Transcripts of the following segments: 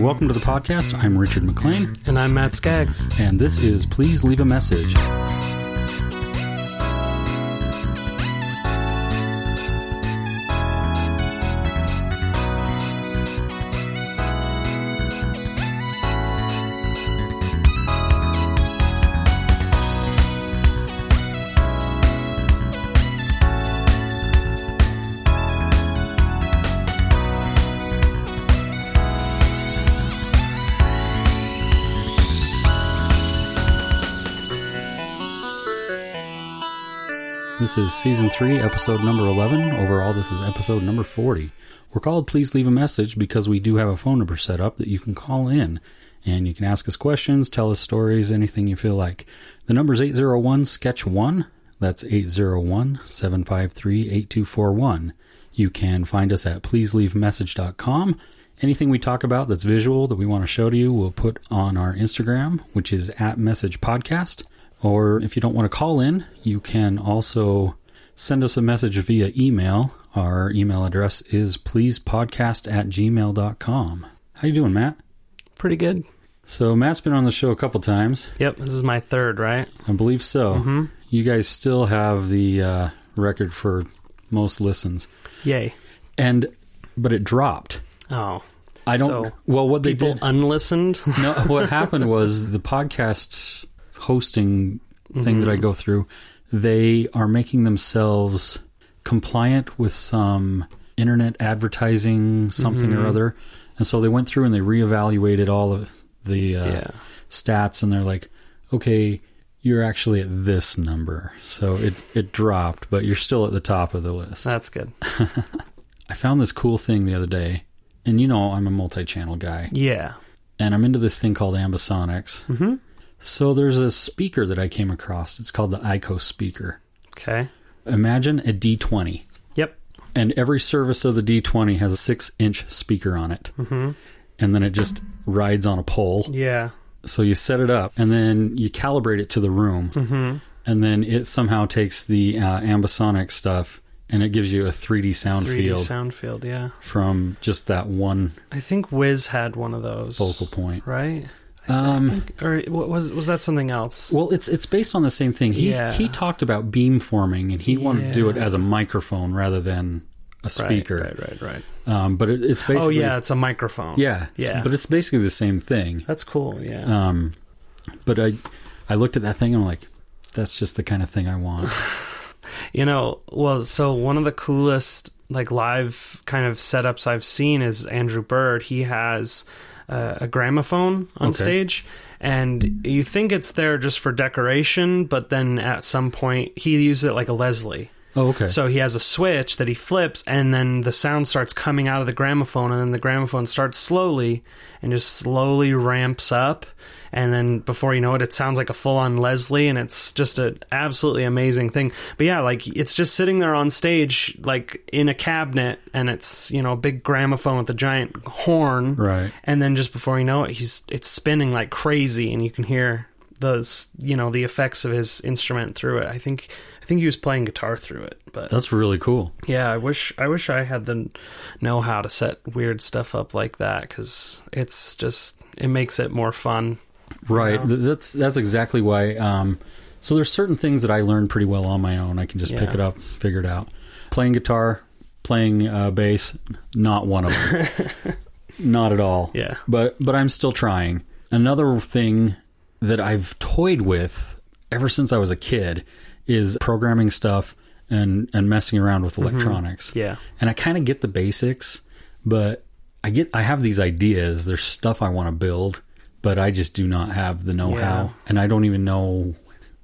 Welcome to the podcast. I'm Richard McLean, And I'm Matt Skaggs. and this is Please Leave a Message. This is season three, episode number 11. Overall, this is episode number 40. We're called Please Leave a Message because we do have a phone number set up that you can call in and you can ask us questions, tell us stories, anything you feel like. The number is 801 Sketch 1. That's 801 753 8241. You can find us at pleaseleavemessage.com. Anything we talk about that's visual that we want to show to you, we'll put on our Instagram, which is at Message Podcast. Or if you don't want to call in, you can also send us a message via email. Our email address is pleasepodcast at gmail.com. How you doing, Matt? Pretty good. So Matt's been on the show a couple times. Yep, this is my third, right? I believe so. You guys still have the uh, record for most listens, Yay. and but it dropped. Oh. I don't. So, well, what they did. unlistened? no, what happened was the podcast hosting thing that I go through. They are making themselves compliant with some internet advertising something or other, and so they went through and they reevaluated all of the uh, yeah. stats, and they're like, okay. You're actually at this number, so it it dropped, but you're still at the top of the list. That's good. I found this cool thing the other day, and you know I'm a multi-channel guy, Yeah. and I'm into this thing called ambisonics. Mm-hmm. So there's a speaker that I came across. It's called the IKO speaker. Okay. Imagine a D20, Yep. and every service of the D20 has a six-inch speaker on it, Mm-hmm. and then it just rides on a pole. Yeah. So you set it up, and then you calibrate it to the room, Mm-hmm. and then it somehow takes the uh, ambisonic stuff and it gives you a 3D sound 3D field sound field, yeah. from just that one I think Wiz had one of those. focal point. Right? Um, think, or was was that something else? Well, it's it's based on the same thing. He Yeah. he talked about beam forming, and he wanted to do it as a microphone rather than a speaker. Right, right, right, right. Um, but it, it's basically oh yeah, it's a microphone. yeah, Yeah. But it's basically the same thing. That's cool, yeah. Um, but I I looked at that thing and I'm like, that's just the kind of thing I want. You know, well, so one of the coolest like live kind of setups I've seen is Andrew Bird. He has uh, a gramophone on Okay. stage, and you think it's there just for decoration, but then at some point he uses it like a Leslie. oh, okay. So he has a switch that he flips, and then the sound starts coming out of the gramophone, and then the gramophone starts slowly and just slowly ramps up. And then before you know it, it sounds like a full on Leslie, and it's just an absolutely amazing thing. But yeah, like it's just sitting there on stage, like in a cabinet, and it's, you know, a big gramophone with a giant horn. right. And then just before you know it, he's it's spinning like crazy, and you can hear those, you know, the effects of his instrument through it. I think I think he was playing guitar through it, but That's really cool. yeah, I wish I wish I had the know how to set weird stuff up like that because it's just it makes it more fun. Right. Yeah. Th- That's that's exactly why. Um, so there's certain things that I learned pretty well on my own. I can just pick it up, figure it out. Playing guitar, playing uh, bass, not one of them. not at all. Yeah, But but I'm still trying. Another thing that I've toyed with ever since I was a kid is programming stuff and and messing around with electronics. yeah, And I kind of get the basics, but I get I have these ideas. There's stuff I want to build, but I just do not have the know-how, Yeah. and I don't even know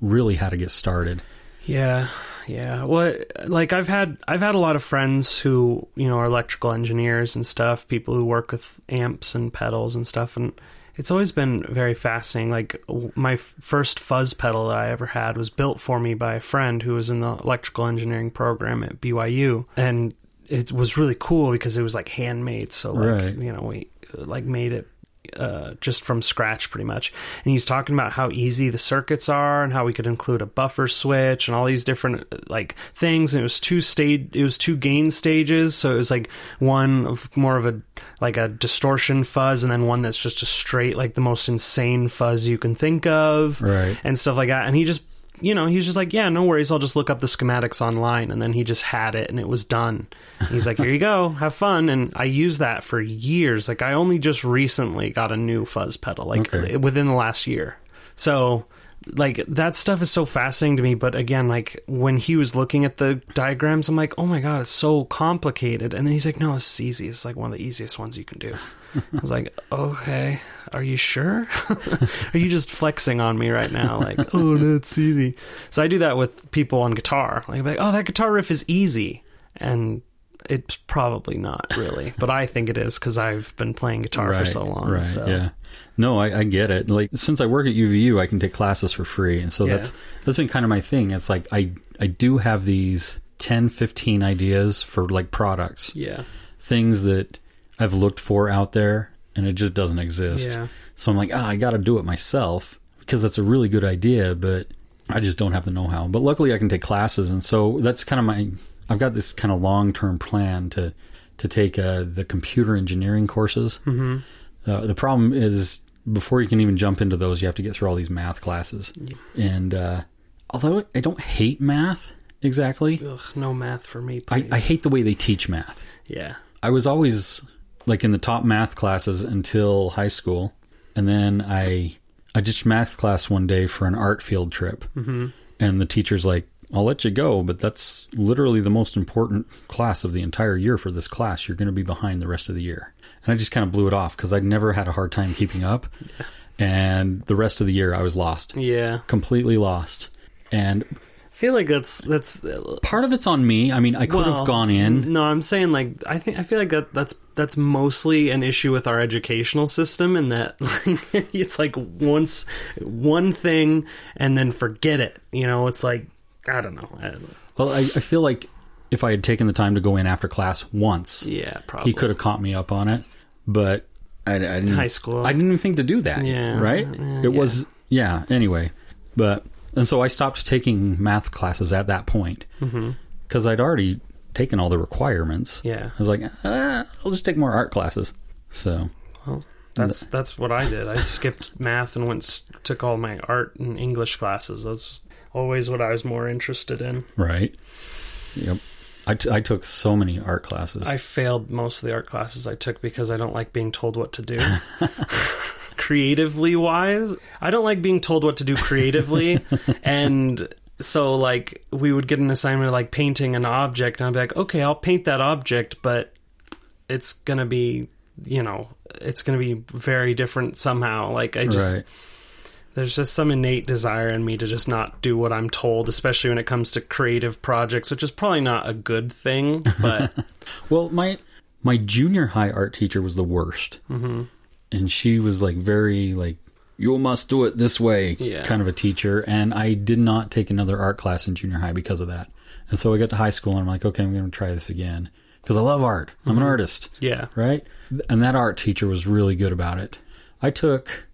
really how to get started. yeah, yeah. Well, like I've had I've had a lot of friends who you know are electrical engineers and stuff, people who work with amps and pedals and stuff, and it's always been very fascinating. Like my f- first fuzz pedal that I ever had was built for me by a friend who was in the electrical engineering program at BYU, and it was really cool because it was like handmade. So like Right. you know we like made it uh, just from scratch pretty much. And he was talking about how easy the circuits are and how we could include a buffer switch and all these different uh, like things. And it was two stage it was two gain stages. So it was like one of more of a like a distortion fuzz and then one that's just a straight like the most insane fuzz you can think of Right. and stuff like that. And he just you know, he was just like, yeah, no worries. I'll just look up the schematics online. And then he just had it and it was done. He's like, here you go. Have fun. And I used that for years. Like, I only just recently got a new fuzz pedal, like Okay. within the last year. So, like, that stuff is so fascinating to me. But again, like, when he was looking at the diagrams, I'm like, oh my God, it's so complicated. And then he's like, no, it's easy. It's like one of the easiest ones you can do. I was like, okay, are you sure? are you just flexing on me right now? Like, oh, no, it's easy. So I do that with people on guitar. Like, like, oh, that guitar riff is easy. And it's probably not really, but I think it is because I've been playing guitar for so long. Right. so. Yeah. No, I, I get it. Like since I work at UVU, I can take classes for free, and so Yeah. that's that's been kind of my thing. It's like I I do have these 10, 15 ideas for like products, Yeah. things that I've looked for out there, and it just doesn't exist. Yeah. So I'm like, ah, I got to do it myself because that's a really good idea, but I just don't have the know-how. But luckily, I can take classes, and so that's kind of my. I've got this kind of long-term plan to to take uh, the computer engineering courses. Mm-hmm. Uh, the problem is before you can even jump into those, you have to get through all these math classes. And uh, although I don't hate math exactly, Ugh, no math for me, I. I hate the way they teach math. yeah. I was always like in the top math classes until high school, and then I I ditched math class one day for an art field trip, mm-hmm. and the teacher's like, "I'll let you go, but that's literally the most important class of the entire year for this class. You're going to be behind the rest of the year." And I just kind of blew it off because I'd never had a hard time keeping up, and the rest of the year I was lost, Yeah. completely lost, and feel like that's that's uh, part of it's on me. I mean, I could well, have gone in. No, I'm saying like I think I feel like that that's that's mostly an issue with our educational system, and that like, it's like once one thing and then forget it. You know, it's like I don't know. I don't know. Well, I, I feel like if I had taken the time to go in after class once, Yeah, probably. he could have caught me up on it. But I, I didn't. High school. I didn't even think to do that. Yeah, right. yeah, it was yeah. Anyway, but and so I stopped taking math classes at that point because I'd already taken all the requirements. Yeah. I was like, ah, I'll just take more art classes. So Well, that's that's what I did. I skipped math and went took all my art and English classes. That's always what I was more interested in. right. Yep. I, t- I took so many art classes. I failed most of the art classes I took because I don't like being told what to do. creatively wise, I don't like being told what to do creatively. and so, like, we would get an assignment of like painting an object, and I'd be like, okay, I'll paint that object, but it's going to be, you know, it's going to be very different somehow. Like, I just. right. There's just some innate desire in me to just not do what I'm told, especially when it comes to creative projects, which is probably not a good thing, but Well, my my junior high art teacher was the worst, mm-hmm. And she was like very like you must do it this way Yeah. kind of a teacher. And I did not take another art class in junior high because of that. And so I got to high school and I'm like, okay, I'm going to try this again because I love art. I'm an mm-hmm. artist, yeah. right? And that art teacher was really good about it. I took.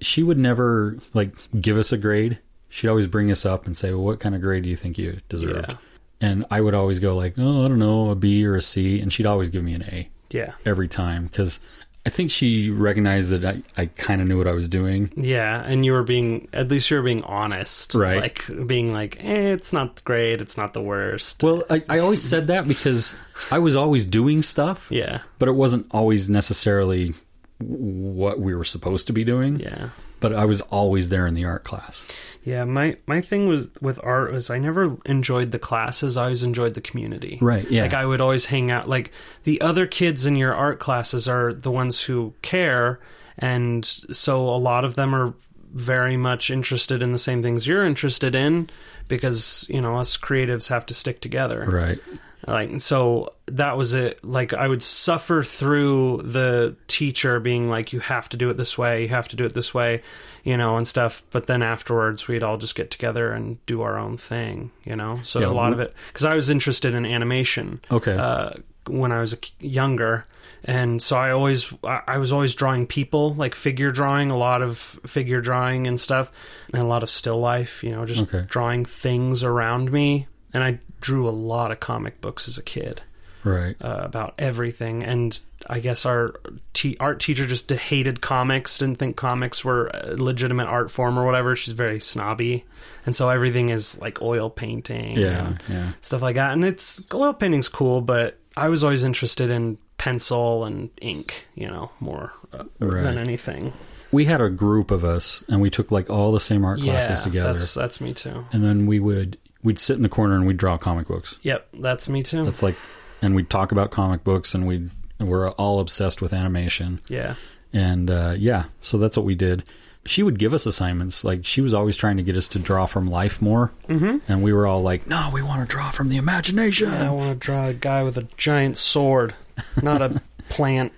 She would never like give us a grade. She'd always bring us up and say, "Well, what kind of grade do you think you deserved?" Yeah. And I would always go like, "Oh, I don't know, a B or a C," and she'd always give me an A Yeah. every time because I think she recognized that I, I kind of knew what I was doing. Yeah, and you were being at least you were being honest, Right. Like being like, eh, it's not great, it's not the worst. Well, I, I always said that because I was always doing stuff, yeah, but it wasn't always necessarily what we were supposed to be doing. yeah, But I was always there in the art class. yeah. My my thing was with art was I never enjoyed the classes. I always enjoyed the community. Right, yeah. Like I would always hang out. Like the other kids in your art classes are the ones who care, and so a lot of them are very much interested in the same things you're interested in because you know us creatives have to stick together Right. Like so that was it like i would suffer through the teacher being like you have to do it this way you have to do it this way you know and stuff but then afterwards we'd all just get together and do our own thing you know so Yeah, a lot we- of it because i was interested in animation Okay. uh, when I was younger, and so I always I I was always drawing people, like figure drawing, a lot of figure drawing and stuff, and a lot of still life. You know, just Okay. drawing things around me, and I drew a lot of comic books as a kid Right. uh, about everything. And I guess our te- art teacher just hated comics, didn't think comics were a legitimate art form or whatever. She's very snobby, and so everything is like oil painting, Yeah. and Yeah. stuff like that. And it's oil painting's cool, but I was always interested in pencil and ink, you know, more uh, Right. than anything. We had a group of us, and we took like all the same art classes yeah, together, that's that's me too. and then we would we'd sit in the corner and we'd draw comic books. Yep, that's me too. That's like, and we'd talk about comic books, and we we're all obsessed with animation. yeah, And uh, yeah, so that's what we did. She would give us assignments. Like she was always trying to get us to draw from life more, mm-hmm. and we were all like, "No, we want to draw from the imagination." I want to draw a guy with a giant sword, not a plant.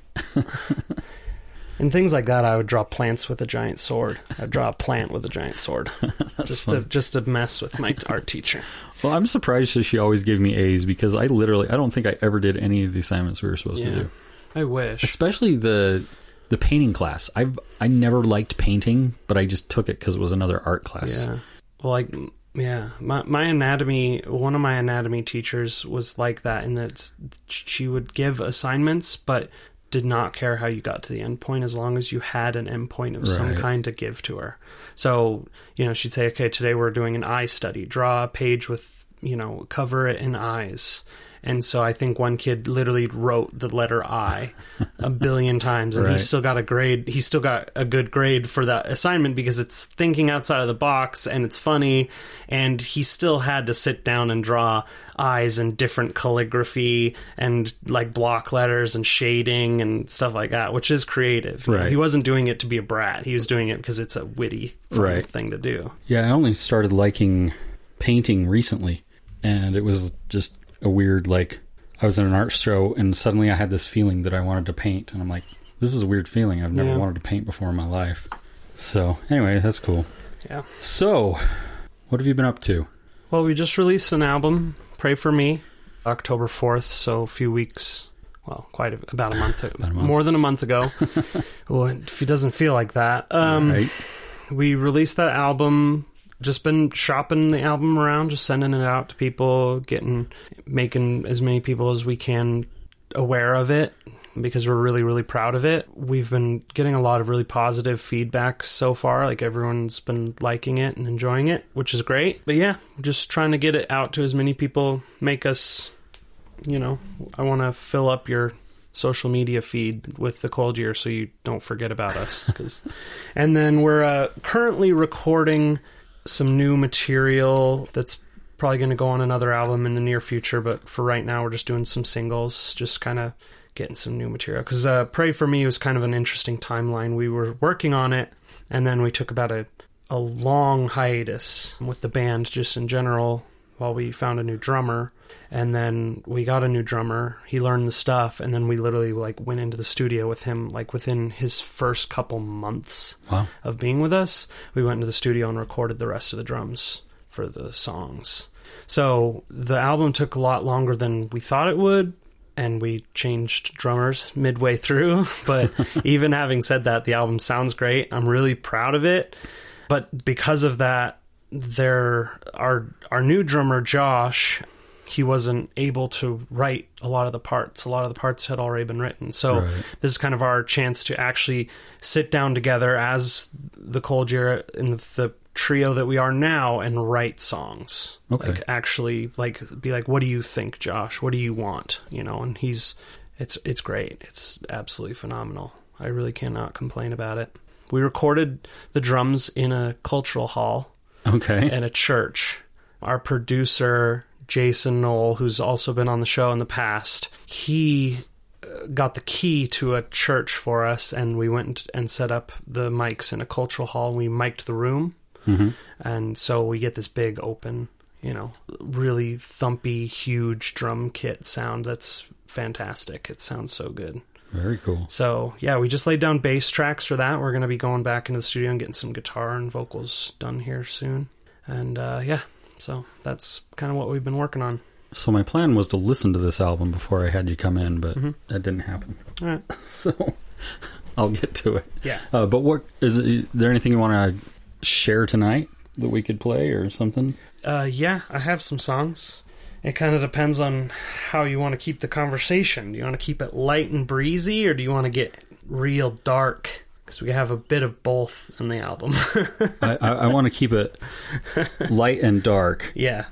And things like that, I would draw plants with a giant sword. I'd draw a plant with a giant sword, just to just to mess with my art teacher. Well, I'm surprised that she always gave me A's because I literally I don't think I ever did any of the assignments we were supposed to do. I wish. Especially the the painting class. I've I never liked painting, but I just took it because it was another art class. Yeah. Well, like, yeah, my my anatomy. One of my anatomy teachers was like that in that she would give assignments, but did not care how you got to the end point as long as you had an end point of some kind to give to her. So, you know, she'd say, okay, today we're doing an eye study. Draw a page with, you know, cover it in eyes. And so I think one kid literally wrote the letter I a billion times and he still got a grade. He still got a good grade for that assignment because it's thinking outside of the box and it's funny. And he still had to sit down and draw eyes and different calligraphy and like block letters and shading and stuff like that, which is creative. Right. He wasn't doing it to be a brat. He was doing it because it's a witty Right. thing to do. Yeah, I only started liking painting recently, and it was just a weird like I was in an art show and suddenly I had this feeling that I wanted to paint, and I'm like, this is a weird feeling. I've never Yeah. wanted to paint before in my life. So anyway, that's cool. Yeah. So, what have you been up to? Well, we just released an album, Pray for Me, October 4th, so a few weeks, well, quite a, about a month, a month. more than a month ago. well, if it doesn't feel like that. Um, right? We released that album, just been shopping the album around, just sending it out to people, getting, making as many people as we can aware of it because we're really really proud of it. We've been getting a lot of really positive feedback so far. Like everyone's been liking it and enjoying it, which is great. But yeah, just trying to get it out to as many people, make us you know, I want to fill up your social media feed with the cold year so you don't forget about us 'cause- and then we're uh, currently recording some new material that's probably going to go on another album in the near future but for right now we're just doing some singles just kind of getting some new material. Because uh, pray for me was kind of an interesting timeline. We were working on it and then we took about a, a long hiatus with the band just in general while we found a new drummer and then we got a new drummer he learned the stuff and then we literally like went into the studio with him like within his first couple months Wow. of being with us. We went into the studio and recorded the rest of the drums for the songs. So the album took a lot longer than we thought it would and we changed drummers midway through but even having said that the album sounds great. I'm really proud of it. But because of that there our our new drummer Josh he wasn't able to write a lot of the parts. A lot of the parts had already been written. So Right. this is kind of our chance to actually sit down together as the cold year in the trio that we are now and write songs. Okay. like actually like be like what do you think Josh? What do you want? You know and he's it's it's great. It's absolutely phenomenal. I really cannot complain about it. We recorded the drums in a cultural hall Okay. at a church. Our producer, Jason Knoll, who's also been on the show in the past, he uh, got the key to a church for us, and we went and set up the mics in a cultural hall. We mic'd the room, hmm and so we get this big open, you know, really thumpy, huge drum kit sound that's fantastic. It sounds so good. Very cool. So yeah, we just laid down bass tracks for that. We're gonna be going back into the studio and getting some guitar and vocals done here soon. And uh, yeah, so that's kind of what we've been working on. So my plan was to listen to this album before I had you come in, but Mhm. that didn't happen. All right. So I'll get to it. Yeah. Uh, but what is, it, is there anything you want to share tonight that we could play or something? Uh, yeah, I have some songs. It kind of depends on how you want to keep the conversation. Do you want to keep it light and breezy, or do you want to get real dark? Because we have a bit of both in the album. I, I, I want to keep it light and dark. yeah,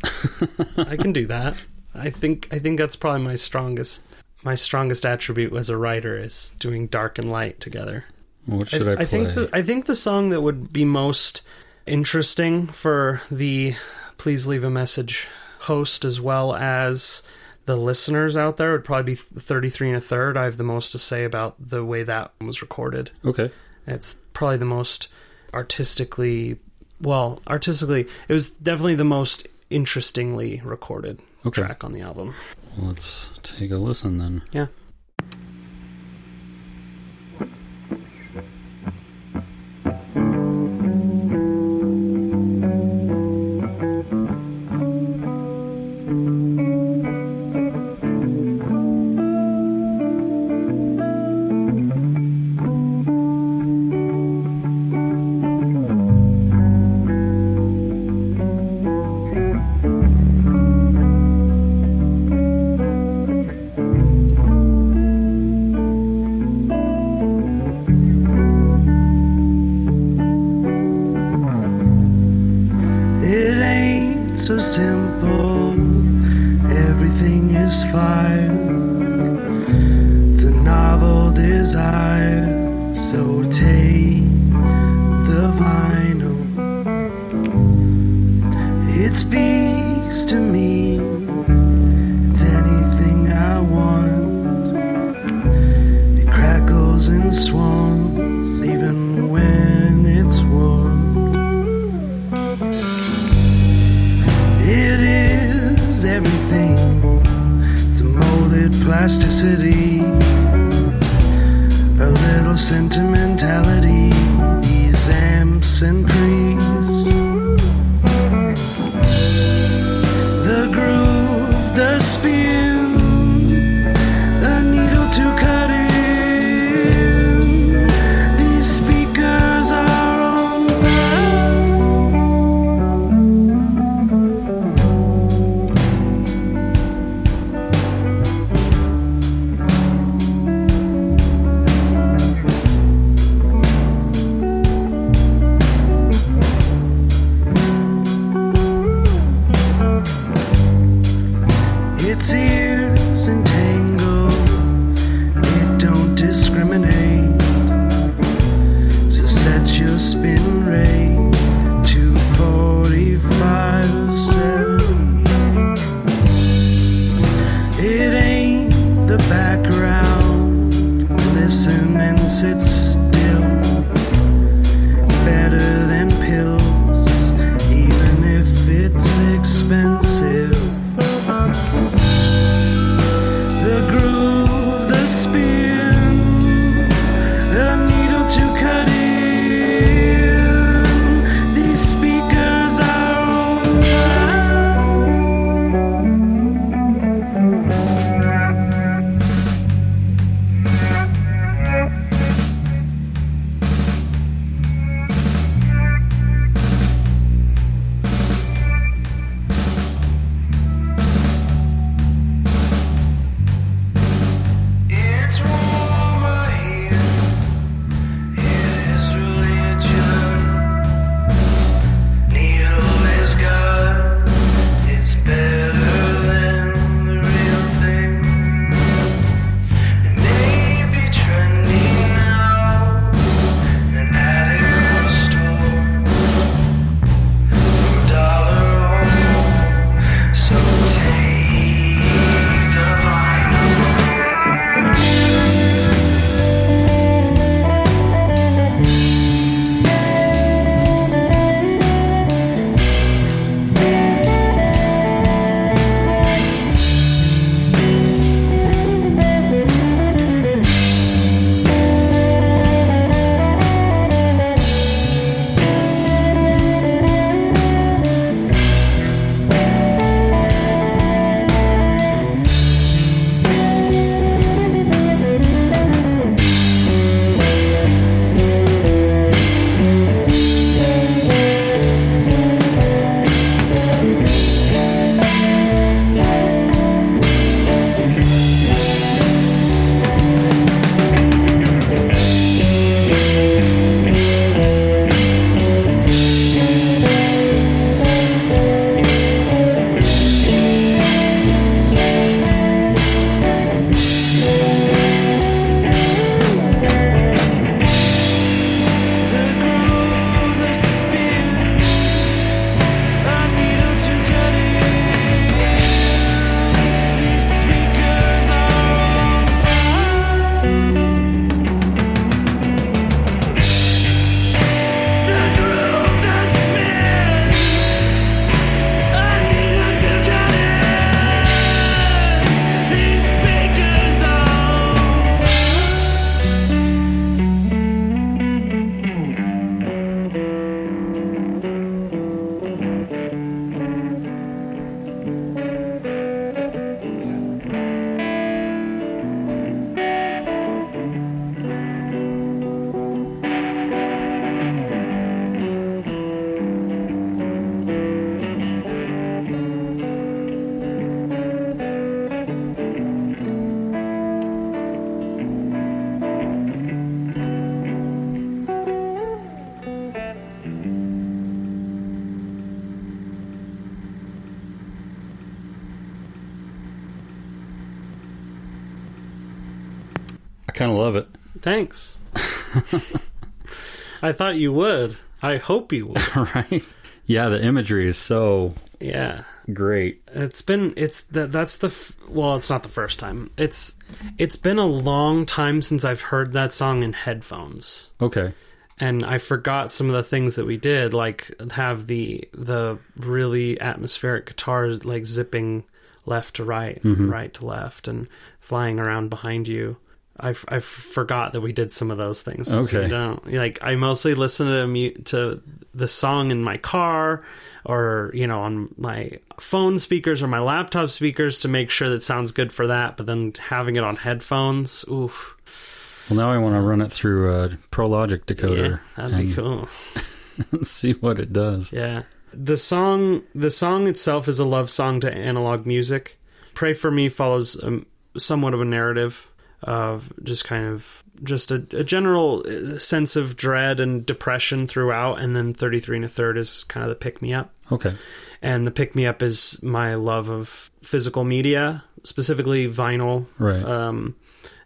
I can do that. I think I think that's probably my strongest my strongest attribute as a writer is doing dark and light together. What should I, play? I think the, I think the song that would be most interesting for the please leave a message host as well as the listeners out there It would probably be 33 and a third. I have the most to say about the way that was recorded. okay. It's probably the most artistically well, artistically it was definitely the most interestingly recorded Okay. track on the album. Let's take a listen then. Yeah. Thanks. I thought you would. I hope you would. right? Yeah, the imagery is so Yeah. great. It's been it's that that's the f- well, it's not the first time. It's it's been a long time since I've heard that song in headphones. Okay. and I forgot some of the things that we did, like have the the really atmospheric guitars like zipping left to right, mm-hmm. right to left, and flying around behind you. I, f- I forgot that we did some of those things. Okay. don't like. I mostly listen to mu- to the song in my car, or you know, on my phone speakers or my laptop speakers to make sure that sounds good for that. But then having it on headphones, oof, Well, now I want to run it through a ProLogic yeah, decoder that'd be cool. see what it does. Yeah. The song the song itself is a love song to analog music. Pray for Me follows um, somewhat of a narrative of just kind of just a, a general uh, sense of dread and depression throughout and then 33 and a third is kind of the pick me up. Okay. And the pick me up is my love of physical media, specifically vinyl Right. um,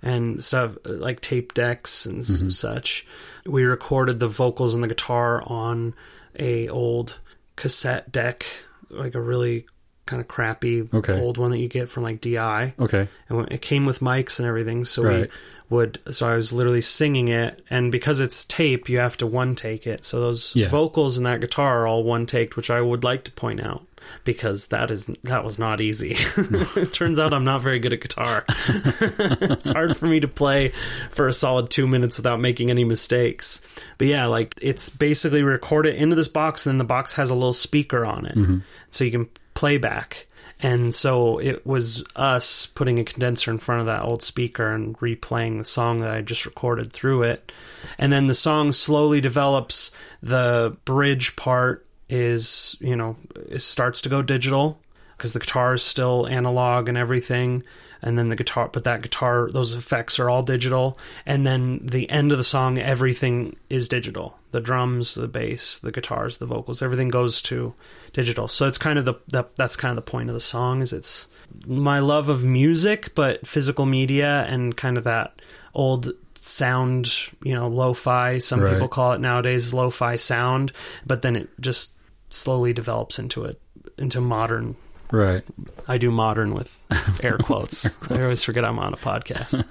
and stuff like tape decks and s such. We recorded the vocals and the guitar on a old cassette deck, like a really kind of crappy Okay. old one that you get from like DI, okay. and it came with mics and everything. So Right. we would, so I was literally singing it, and because it's tape, you have to one take it. So those Yeah. vocals and that guitar are all one taked, which I would like to point out because that is that was not easy. it turns out I'm not very good at guitar. it's hard for me to play for a solid two minutes without making any mistakes. But yeah, like it's basically record it into this box, and then the box has a little speaker on it, mm-hmm. so you can play back. And so it was us putting a condenser in front of that old speaker and replaying the song that I just recorded through it. And then the song slowly develops. The bridge part is, you know, it starts to go digital because the guitar is still analog and everything. And then the guitar, but that guitar, those effects are all digital. And then the end of the song, everything is digital. The drums, the bass, the guitars, the vocals, everything goes to digital. So it's kind of the, the that's kind of the point of the song is it's my love of music, but physical media and kind of that old sound, you know, lo-fi. Some Right. people call it nowadays lo-fi sound, but then it just slowly develops into it into modern Right. I do modern with air quotes. I always forget I'm on a podcast.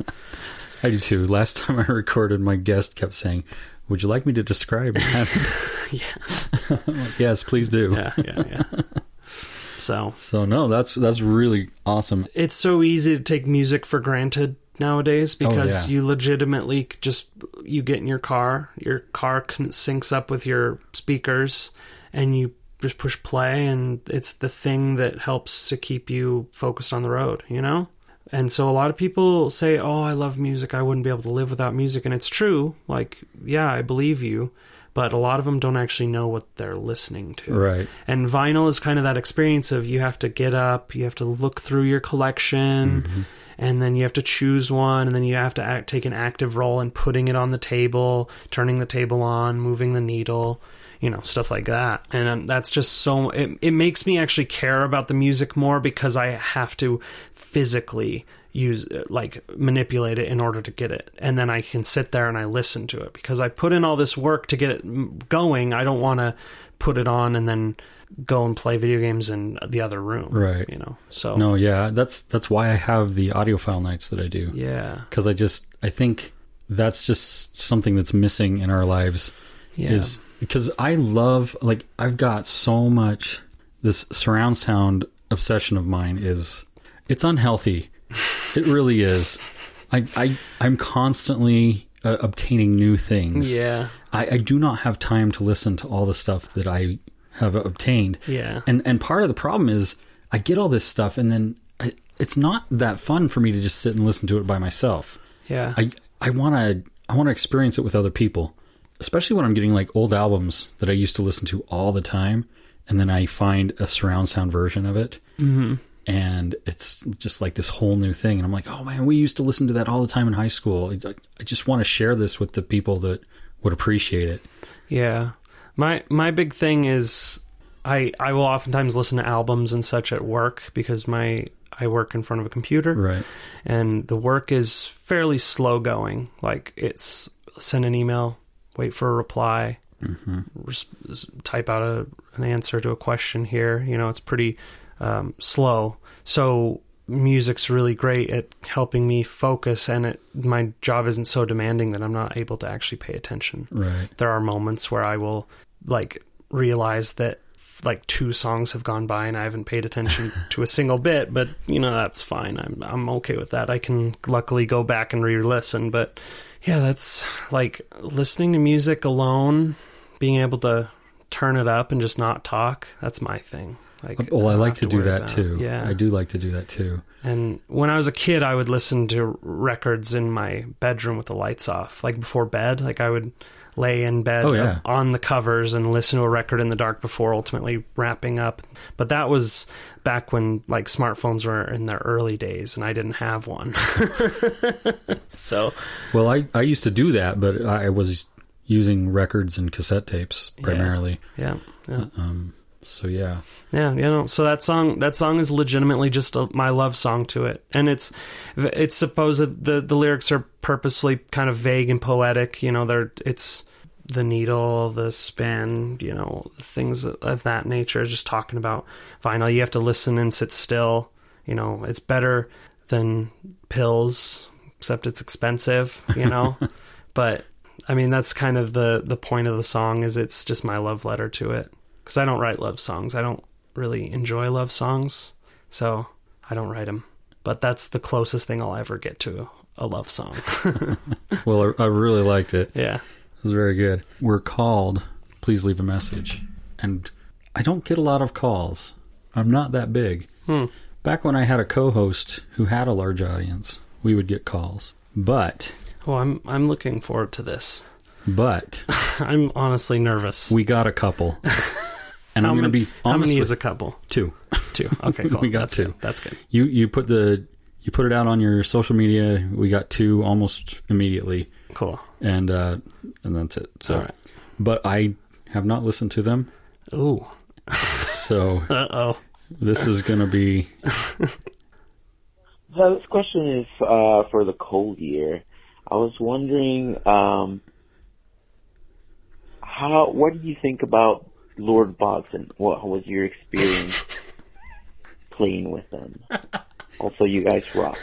I do too. Last time I recorded, my guest kept saying, "Would you like me to describe that?" yeah, like, yes, please do. yeah, yeah, yeah. So So no, that's that's really awesome. it's so easy to take music for granted nowadays oh, because yeah. you legitimately just you get in your car, your car syncs up with your speakers, and you just push play, and it's the thing that helps to keep you focused on the road. You know. And so a lot of people say, "Oh, I love music. I wouldn't be able to live without music." And it's true. Like, yeah, I believe you. But a lot of them don't actually know what they're listening to. Right. And vinyl is kind of that experience of you have to get up, you have to look through your collection, mm-hmm. and then you have to choose one, and then you have to act, take an active role in putting it on the table, turning the table on, moving the needle, you know, stuff like that. And um, that's just so, it, it makes me actually care about the music more because I have to physically use uh, like manipulate it in order to get it and then i can sit there and i listen to it because i put in all this work to get it going i don't want to put it on and then go and play video games in the other room Right. you know so No, yeah, that's that's why I have the audiophile nights that I do. yeah Because I just I think that's just something that's missing in our lives. yeah Is because I love like I've got so much this surround sound obsession of mine is it's unhealthy. It really is. I I I'm constantly uh, obtaining new things. yeah I, I do not have time to listen to all the stuff that I have obtained. yeah And and part of the problem is I get all this stuff and then I, it's not that fun for me to just sit and listen to it by myself. yeah I I want to I want to experience it with other people, especially when I'm getting like old albums that I used to listen to all the time, and then I find a surround sound version of it, mm-hmm. and it's just like this whole new thing. And I'm like, oh man, we used to listen to that all the time in high school. I, I just want to share this with the people that would appreciate it. Yeah. My my big thing is I I will oftentimes listen to albums and such at work because my I work in front of a computer Right. and the work is fairly slow going. Like it's send an email, wait for a reply, res- type out a, an answer to a question here. You know, it's pretty um, slow. So music's really great at helping me focus, and it my job isn't so demanding that I'm not able to actually pay attention. Right. There are moments where I will like realize that like two songs have gone by and I haven't paid attention to a single bit, but you know that's fine. I'm I'm okay with that. I can luckily go back and re-listen, but yeah, that's like listening to music alone, being able to turn it up and just not talk. That's my thing. Like, uh, Well, I like have to do that too. Yeah, I do like to do that too. and when I was a kid, I would listen to records in my bedroom with the lights off, like before bed. Like I would lay in bed Oh, yeah. on the covers and listen to a record in the dark before ultimately wrapping up. But that was back when like smartphones were in their early days, and I didn't have one. so Well, I, I used to do that, but I was using records and cassette tapes primarily. yeah, yeah. Um, so yeah, Yeah, you know, so that song that song is legitimately just a, my love song to it, and it's it's supposed that the the lyrics are purposefully kind of vague and poetic. You know, they're it's the needle, the spin, you know, things of that nature. Just talking about vinyl, you have to listen and sit still. You know, it's better than pills, except it's expensive. You know, but I mean that's kind of the the point of the song is it's just my love letter to it because I don't write love songs. I don't really enjoy love songs, so I don't write them. But that's the closest thing I'll ever get to a love song. well, I, I really liked it. yeah. It was very good. We're called. Please leave a message. And I don't get a lot of calls. I'm not that big. Hmm. Back when I had a co-host who had a large audience, we would get calls. But Oh, I'm I'm looking forward to this. but I'm honestly nervous. we got a couple. And how I'm going to many, be how honest many with is a couple? two. Two. Okay, cool. We got That's two. Good. That's good. You you put the you put it out on your social media. We got two almost immediately, Cool. and uh, and that's it. So, All right. but I have not listened to them, Ooh. so Uh oh. this is going to be So this question is uh, for the cold year. I was wondering, um, how what do you think about Lord Bogson? What was your experience playing with them? Also, you guys rock.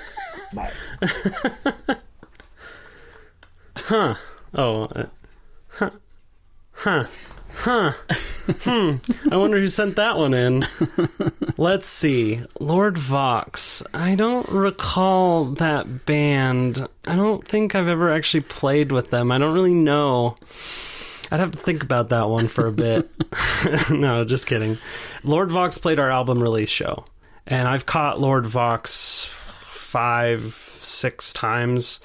Bye. Huh. Oh. Uh, huh. Huh. Huh. hmm. I wonder who sent that one in. Let's see. Lord Vox. I don't recall that band. I don't think I've ever actually played with them. I don't really know. I'd have to think about that one for a bit. no, just kidding. Lord Vox played our album release show, and I've caught Lord Vox five, six times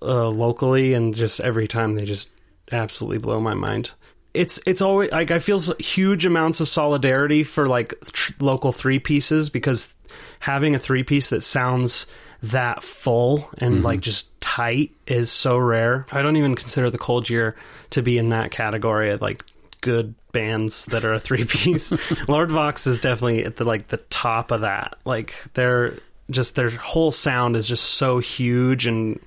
uh, locally, and just every time they just absolutely blow my mind. It's it's always like I feel huge amounts of solidarity for like tr- local three pieces because having a three piece that sounds that full and like just tight is so rare. I don't even consider the Cold Year to be in that category of like good bands that are a three piece. Lord Vox is definitely at the like the top of that. Like they're just their whole sound is just so huge and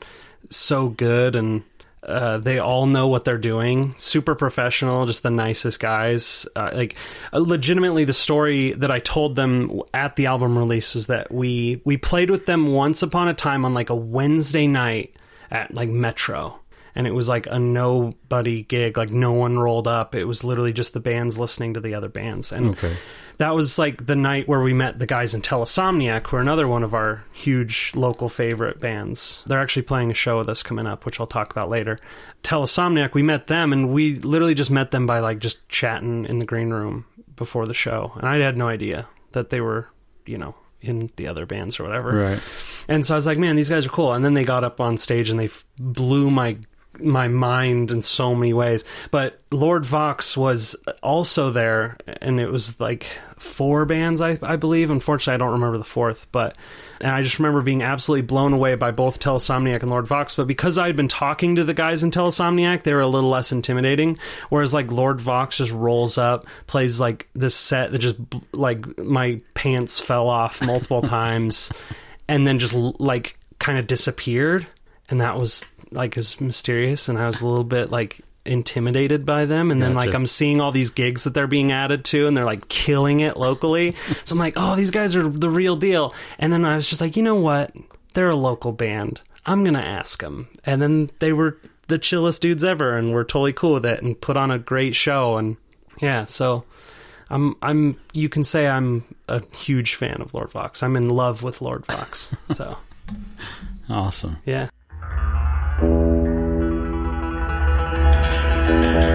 so good and uh, they all know what they're doing. Super professional, just the nicest guys. Uh, like, uh, legitimately, the story that I told them at the album release was that we we played with them once upon a time on like a Wednesday night at like Metro, and it was like a nobody gig. Like no one rolled up. It was literally just the bands listening to the other bands, and okay. that was like the night where we met the guys in Telesomniac, who are another one of our huge local favorite bands. They're actually playing a show with us coming up, which I'll talk about later. Telesomniac, we met them, and we literally just met them by like just chatting in the green room before the show, and I had no idea that they were, you know, in the other bands or whatever. Right. And so I was like, man, these guys are cool. And then they got up on stage and they f- blew my my mind in so many ways. But Lord Vox was also there, and it was like four bands, I, I believe. Unfortunately, I don't remember the fourth, but and I just remember being absolutely blown away by both Telesomniac and Lord Vox. But because I had been talking to the guys in Telesomniac, they were a little less intimidating. Whereas like Lord Vox just rolls up, plays like this set that just like my pants fell off multiple times, and then just like kind of disappeared, and that was like it was mysterious, and I was a little bit like intimidated by them and then Gotcha. like I'm seeing all these gigs that they're being added to and they're like killing it locally. so I'm like, "Oh, these guys are the real deal." And then I was just like, "You know what? They're a local band. I'm going to ask them." And then they were the chillest dudes ever and were totally cool with it and put on a great show and yeah, so I'm I'm you can say I'm a huge fan of Lord Vox. I'm in love with Lord Vox. So, Awesome. yeah. Música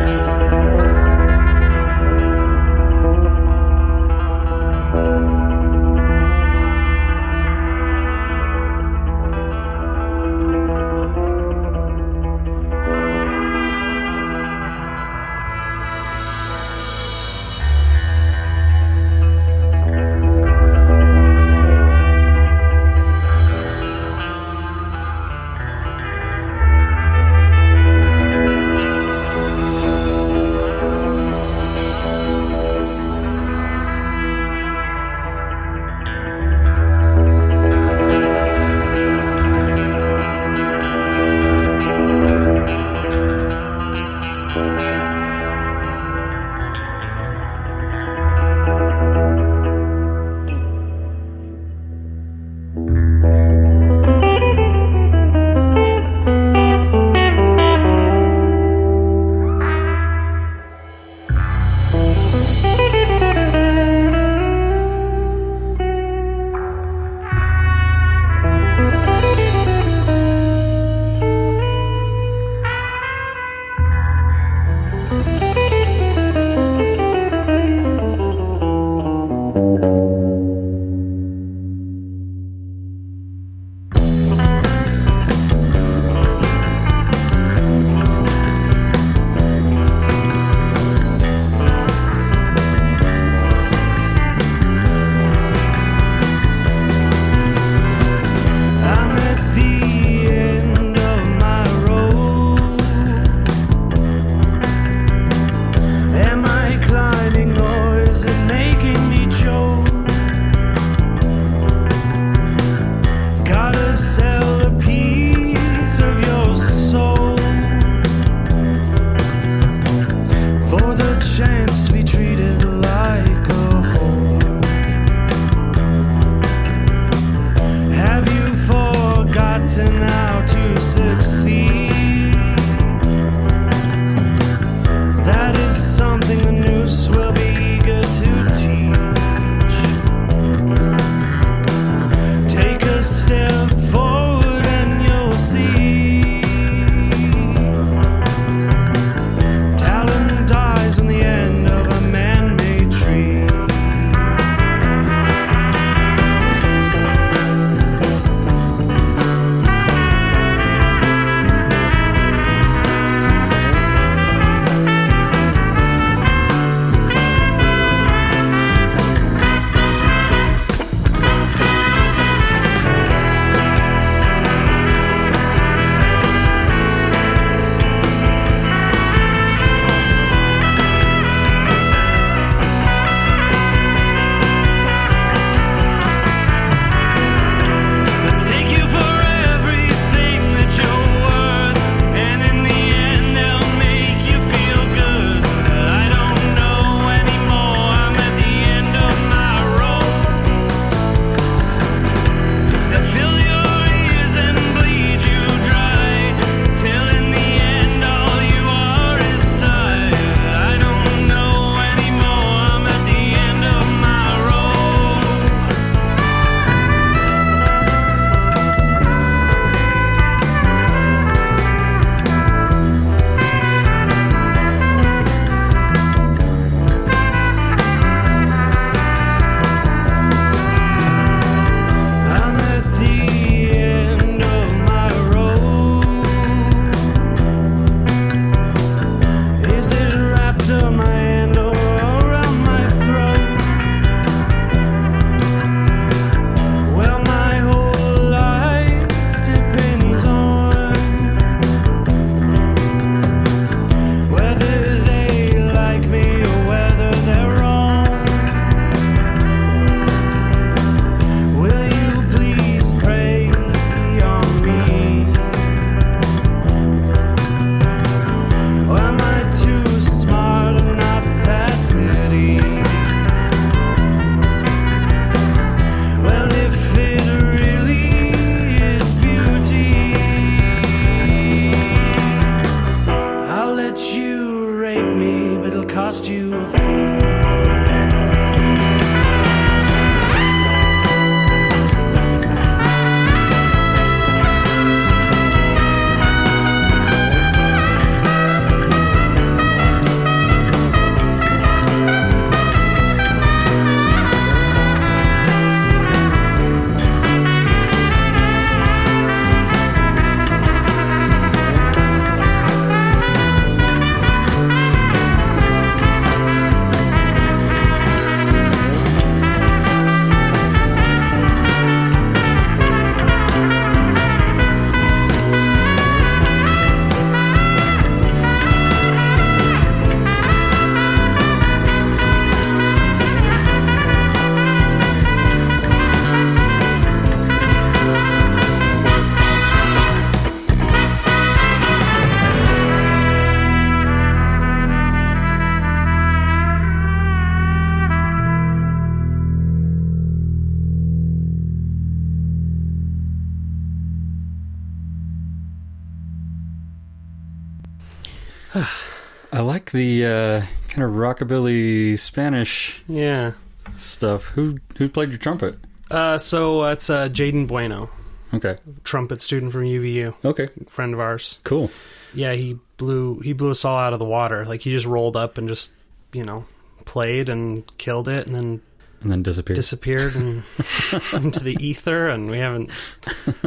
I like the uh, kind of rockabilly Spanish Yeah. stuff. Who who played your trumpet? Uh, so uh, it's uh, Jaden Bueno, Okay. trumpet student from UVU, Okay. friend of ours. Cool. Yeah, he blew he blew us all out of the water. Like he just rolled up and just you know played and killed it, and then And then disappeared. disappeared and into the ether, and we haven't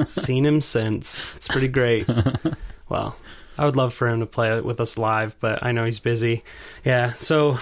seen him since. It's pretty great. Well, I would love for him to play it with us live, but I know he's busy. Yeah, so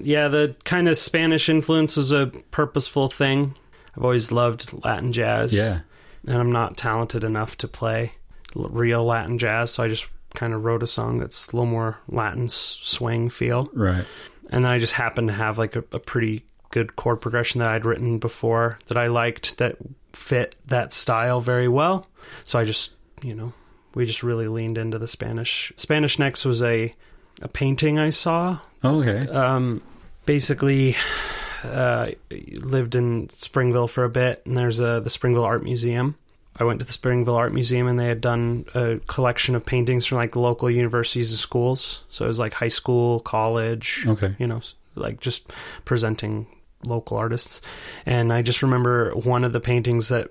yeah, the kind of Spanish influence was a purposeful thing. I've always loved Latin jazz. yeah. and I'm not talented enough to play real Latin jazz, so I just kind of wrote a song that's a little more Latin swing feel. Right. And then I just happened to have like a, a pretty good chord progression that I'd written before that I liked that fit that style very well. So I just, you know, we just really leaned into the Spanish. Spanish Next was a a painting I saw Oh, okay. um, basically uh, lived in Springville for a bit, and there's a the Springville Art Museum. I went to the Springville Art Museum, and they had done a collection of paintings from like local universities and schools. So it was like high school, college, Okay. you know, like just presenting local artists. And I just remember one of the paintings that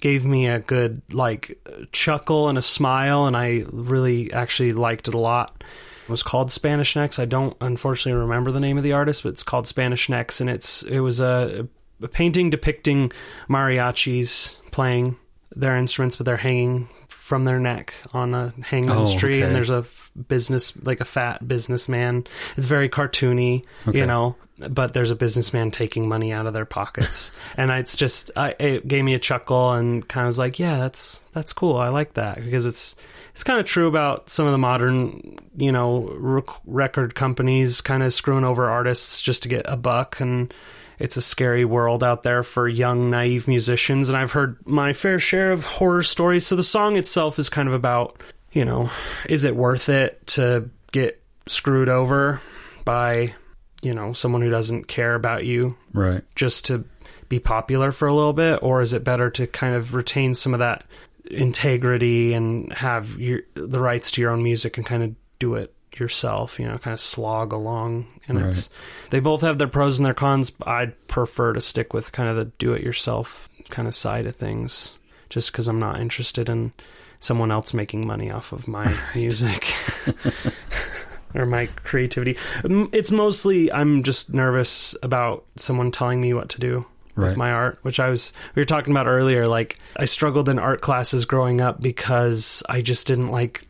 gave me a good like chuckle and a smile, and I really actually liked it a lot. It was called Spanish Necks. I don't unfortunately remember the name of the artist, but it's called Spanish Necks, and it's it was a, a painting depicting mariachis playing their instruments, but they're hanging from their neck on a hangman's Oh, tree, okay. and there's a f- business like a fat businessman. It's very cartoony, Okay. you know. But there's a businessman taking money out of their pockets, and it's just I, it gave me a chuckle and kind of was like, yeah, that's that's cool. I like that because it's it's kind of true about some of the modern, you know, rec- record companies kind of screwing over artists just to get a buck and it's a scary world out there for young naive musicians and I've heard my fair share of horror stories so the song itself is kind of about, you know, is it worth it to get screwed over by, you know, someone who doesn't care about you Right. just to be popular for a little bit, or is it better to kind of retain some of that integrity and have your, the rights to your own music and kind of do it yourself? You know, kind of slog along. And Right. it's they both have their pros and their cons. But I'd prefer to stick with kind of the do-it-yourself kind of side of things, just because I'm not interested in someone else making money off of my music. or my creativity. It's mostly I'm just nervous about someone telling me what to do Right. with my art, which I was we were talking about earlier. Like I struggled in art classes growing up because I just didn't like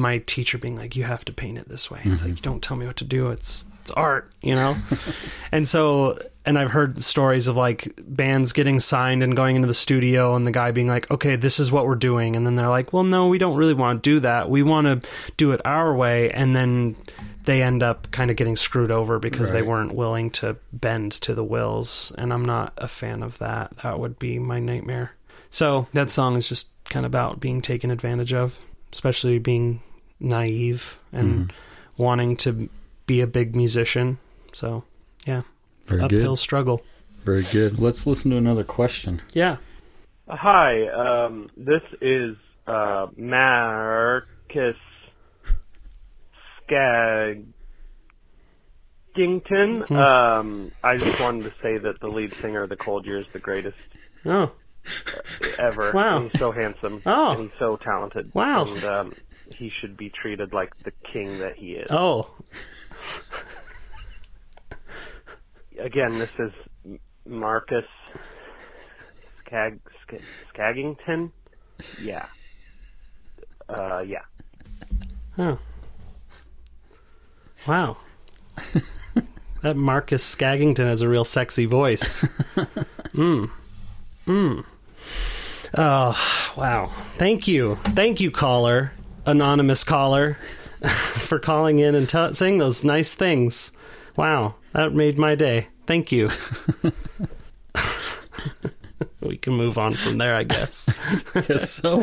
my teacher being like, "You have to paint it this way." It's like, mm-hmm. "Don't tell me what to do. It's it's art," you know. and so, and I've heard stories of like bands getting signed and going into the studio, and the guy being like, "Okay, this is what we're doing," and then they're like, "Well, no, we don't really want to do that. We want to do it our way," and then they end up kind of getting screwed over because they weren't willing to bend to the wills, and I'm not a fan of that. That would be my nightmare. So that song is just kind of about being taken advantage of, especially being naive and wanting to be a big musician. So yeah, Very uphill good. struggle. Very good. Let's listen to another question. Yeah. Hi, um, this is uh, Marcus Skag Skagington. Um, I just wanted to say that the lead singer of the Cold Year is the greatest Oh, ever. Wow. He's so handsome. Oh. And he's so talented. Wow. And um, he should be treated like the king that he is. oh, Again, this is Marcus Skag Sk- Skagington. Yeah. Uh, yeah. oh, wow. that Marcus Skagington has a real sexy voice. Hmm. Hmm. Oh, wow. Thank you. Thank you, caller, anonymous caller, for calling in and t- saying those nice things. Wow, that made my day. Thank you. we can move on from there, I guess. Guess so.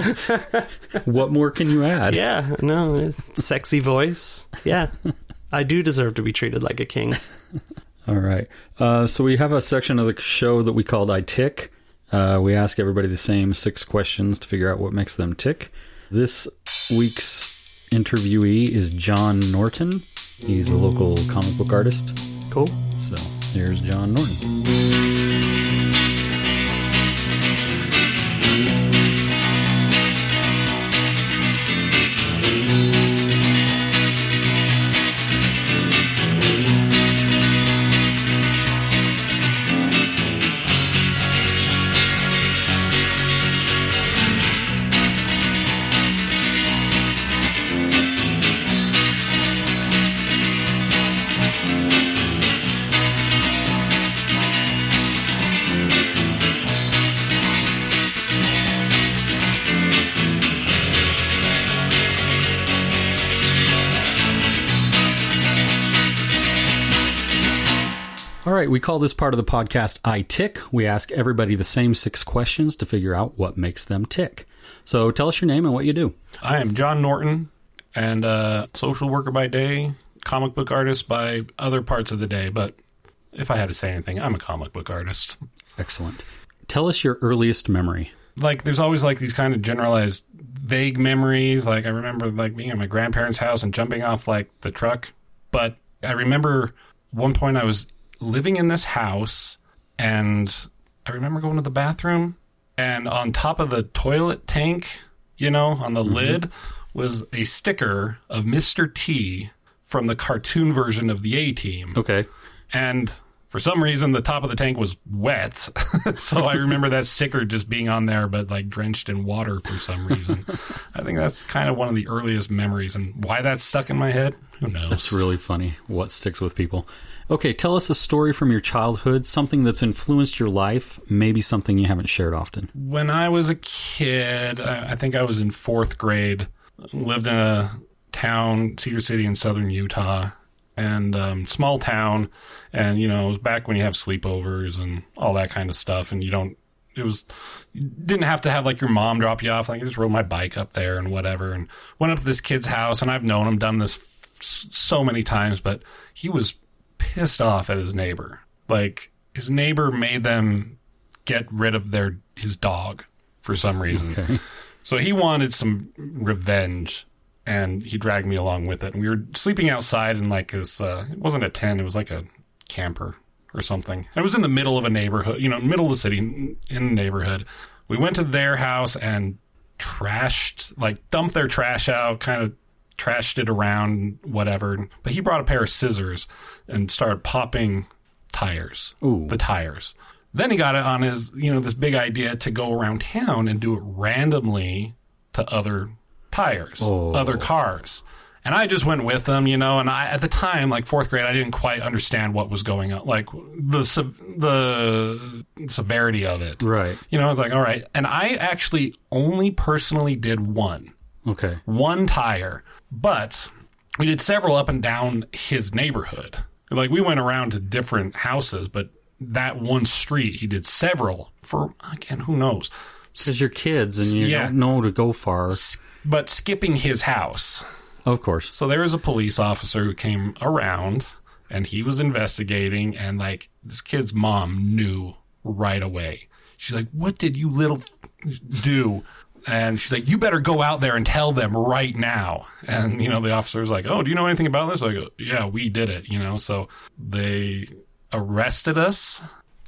what more can you add? Yeah, no, it's sexy voice. Yeah, I do deserve to be treated like a king. All right. Uh, so we have a section of the show that we called I Tick. Uh, we ask everybody the same six questions to figure out what makes them tick. This week's interviewee is John Norton. He's a local comic book artist. Cool. So here's John Norton. Call this part of the podcast I Tick. We ask everybody the same six questions to figure out what makes them tick. So tell us your name and what you do. I am John Norton, and uh, social worker by day, comic book artist by other parts of the day. But if I had to say anything, I'm a comic book artist. Excellent. Tell us your earliest memory. Like, there's always like these kind of generalized, vague memories. Like, I remember like being at my grandparents' house and jumping off like the truck. But I remember one point I was living in this house, and I remember going to the bathroom, and on top of the toilet tank, you know, on the mm-hmm. lid, was a sticker of Mr. T from the cartoon version of the A Team. Okay. And for some reason, the top of the tank was wet. so I remember that sticker just being on there, but like drenched in water for some reason. I think that's kind of one of the earliest memories. And why that's stuck in my head, who knows? That's really funny what sticks with people. Okay, tell us a story from your childhood, something that's influenced your life, maybe something you haven't shared often. when I was a kid, I think I was in fourth grade, lived in a town, Cedar City in southern Utah, and um, small town. And, you know, it was back when you have sleepovers and all that kind of stuff. And you don't, it was, didn't have to have like your mom drop you off. Like I just rode my bike up there and whatever and went up to this kid's house. And I've known him, done this f- so many times, but he was pissed off at his neighbor. Like his neighbor made them get rid of their his dog for some reason. Okay. So he wanted some revenge, and he dragged me along with it. And we were sleeping outside in like this. Uh, it wasn't a tent; it was like a camper or something. It was in the middle of a neighborhood, you know, middle of the city, in in the neighborhood. We went to their house and trashed, like dumped their trash out, kind of trashed it around, whatever. But he brought a pair of scissors and started popping tires, Ooh. the tires. Then he got it on his, you know, this big idea to go around town and do it randomly to other tires, Oh. other cars. And I just went with them, you know, and I, at the time, like fourth grade, I didn't quite understand what was going on, like the, the severity of it. Right. You know, I was like, all right. And I actually only personally did one Okay. one tire, but we did several up and down his neighborhood. Like we went around to different houses, but that one street he did several for again, who knows? Because you're kids and you Yeah. don't know to go far. But skipping his house. Of course. So there was a police officer who came around and he was investigating and like this kid's mom knew right away. She's like, "What did you little f- do?" And she's like, "You better go out there and tell them right now." And you know, the officer's like, "Oh, do you know anything about this?" I go, "Yeah, we did it." You know, so they arrested us,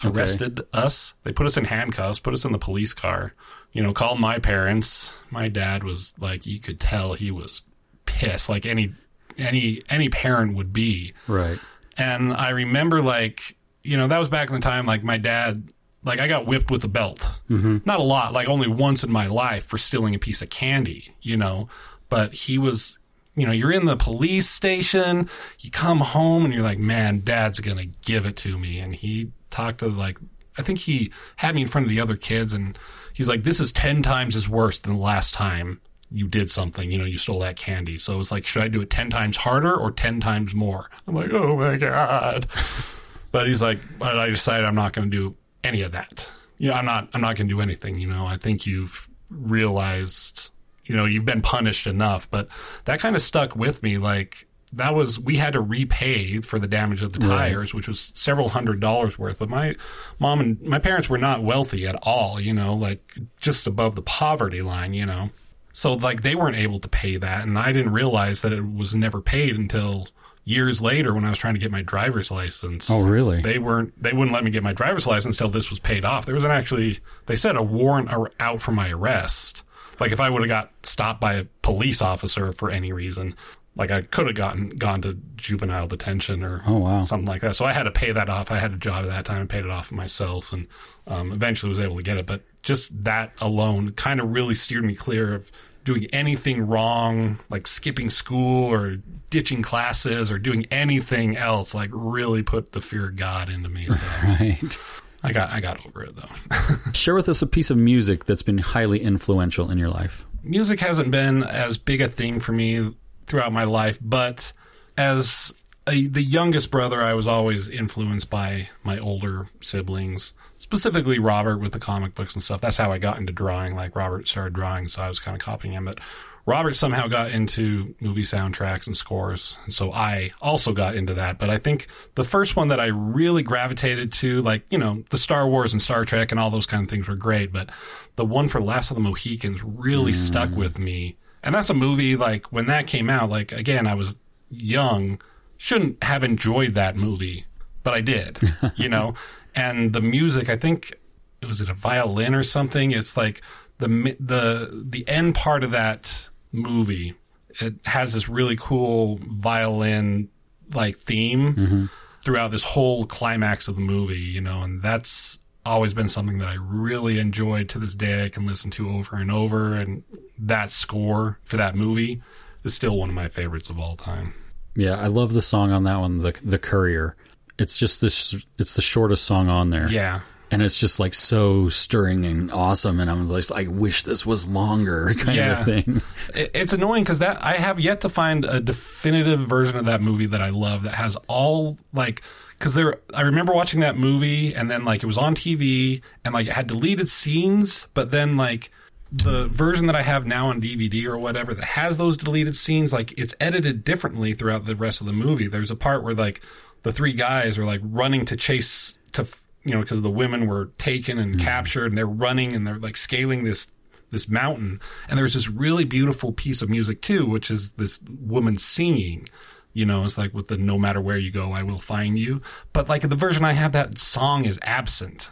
Okay. arrested us. They put us in handcuffs, put us in the police car. You know, called my parents. My dad was like, you could tell he was pissed, like any any any parent would be. Right. And I remember like, you know, that was back in the time like my dad like I got whipped with a belt. Mm-hmm. Not a lot, like only once in my life for stealing a piece of candy, you know. But he was you know, you're in the police station, you come home and you're like, Man, dad's gonna give it to me and he talked to like I think he had me in front of the other kids and he's like, This is ten times as worse than the last time you did something, you know, you stole that candy. So it's like, should I do it 10 times harder or 10 times more? I'm like, oh my God. but he's like, but I decided I'm not going to do any of that. You know, I'm not, I'm not going to do anything. You know, I think you've realized, you know, you've been punished enough, but that kind of stuck with me. Like, that was we had to repay for the damage of the tires, which was several hundred dollars worth. But my mom and my parents were not wealthy at all, you know, like just above the poverty line, you know. So like they weren't able to pay that, and I didn't realize that it was never paid until years later when I was trying to get my driver's license. Oh, really? They weren't. They wouldn't let me get my driver's license until this was paid off. There was an actually. They said a warrant out for my arrest. Like if I would have got stopped by a police officer for any reason, like I could have gotten gone to juvenile detention or Oh, wow. something like that. So I had to pay that off. I had a job at that time and paid it off myself, and um, eventually was able to get it. But just that alone kind of really steered me clear of doing anything wrong, like skipping school or ditching classes or doing anything else. Like really put the fear of God into me. So Right. I got I got over it though. Share with us a piece of music that's been highly influential in your life. music hasn't been as big a thing for me throughout my life, but as the youngest brother, I was always influenced by my older siblings, specifically Robert with the comic books and stuff. That's how I got into drawing. Like Robert started drawing, so I was kind of copying him. But Robert somehow got into movie soundtracks and scores, and so I also got into that. But I think the first one that I really gravitated to, like you know, the Star Wars and Star Trek and all those kind of things were great, but the one for Last of the Mohicans really stuck mm. with me. And that's a movie like when that came out, like again, I was young, shouldn't have enjoyed that movie, but I did, you know. And the music, I think was it a violin or something? It's like the the the end part of that movie. It has this really cool violin like theme mm-hmm. throughout this whole climax of the movie, you know, and that's always been something that I really enjoyed to this day. I can listen to over and over, and that score for that movie is still one of my favorites of all time. Yeah, I love the song on that one, the the Courier. It's just this. It's the shortest song on there. Yeah. and it's just like so stirring and awesome. And I'm like, I wish this was longer, kind Yeah. of thing. It's annoying because that I have yet to find a definitive version of that movie that I love that has all like because there. I remember watching that movie and then like it was on TV and like it had deleted scenes, but then like the version that I have now on DVD or whatever that has those deleted scenes, like it's edited differently throughout the rest of the movie. There's a part where like the three guys are like running to chase to you know because the women were taken and mm-hmm. captured and they're running and they're like scaling this this mountain. And there's this really beautiful piece of music too which is this woman singing you know it's like with the no matter where you go i will find you. But like the version i have that song is absent.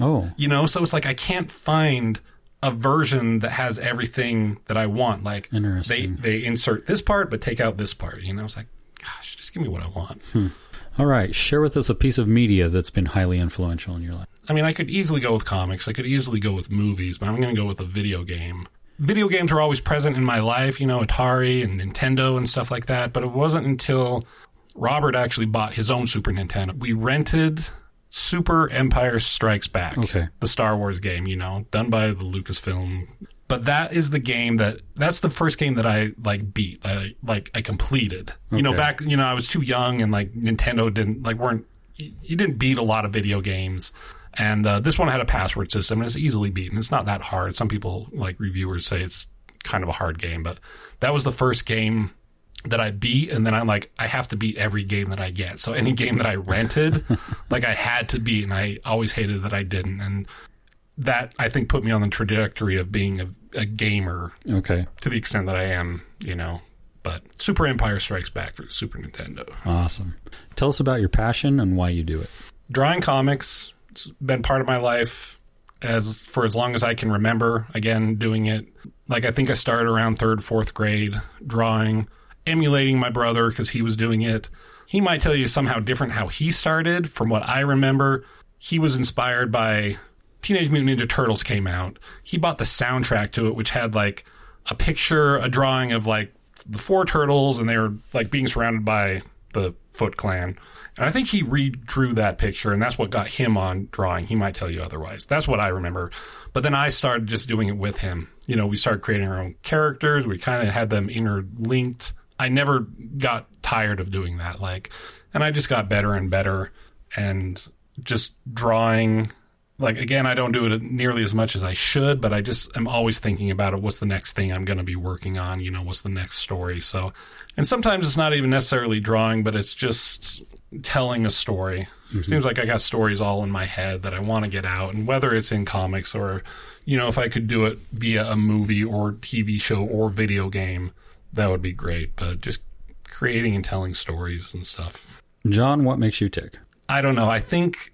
Oh, you know so it's like i can't find a version that has everything that i want like they they insert this part but take out this part you know it's like gosh just give me what i want hmm. all right. Share with us a piece of media that's been highly influential in your life. I mean, I could easily go with comics. I could easily go with movies, but I'm going to go with a video game. Video games were always present in my life, you know, Atari and Nintendo and stuff like that. But it wasn't until Robert actually bought his own Super Nintendo. We rented Super Empire Strikes Back, Okay. the Star Wars game, you know, done by the Lucasfilm. But that is the game that that's the first game that I like beat, that I like I completed. You know, back you know I was too young and like Nintendo didn't like weren't you you didn't beat a lot of video games. And uh, this one had a password system and it's easily beaten. It's not that hard. Some people like reviewers say it's kind of a hard game, but that was the first game that I beat, and then I'm like, I have to beat every game that I get. So any game that I rented, like I had to beat, and I always hated that I didn't. And that I think put me on the trajectory of being a, a gamer Okay. to the extent that I am, you know. But Super Empire Strikes Back for the Super Nintendo. Awesome. Tell us about your passion and why you do it. Drawing comics, it's been part of my life as for as long as I can remember. Again, doing it like I think I started around third, fourth grade, drawing, emulating my brother because he was doing it. He might tell you somehow different how he started. From what I remember, he was inspired by Teenage Mutant Ninja Turtles came out. He bought the soundtrack to it, which had like a picture, a drawing of like the four turtles, and they were like being surrounded by the Foot Clan. And I think he redrew that picture, and that's what got him on drawing. He might tell you otherwise. That's what I remember. But then I started just doing it with him. You know, we started creating our own characters. We kind of had them interlinked. I never got tired of doing that. Like, and I just got better and better, and just drawing. Like again, I don't do it nearly as much as I should, but I just am always thinking about it. What's the next thing I'm going to be working on? You know, what's the next story? So, and sometimes it's not even necessarily drawing, but it's just telling a story. Mm-hmm. Seems like I got stories all in my head that I want to get out, and whether it's in comics or, you know, if I could do it via a movie or TV show or video game, that would be great. But just creating and telling stories and stuff. John, what makes you tick? I don't know. I think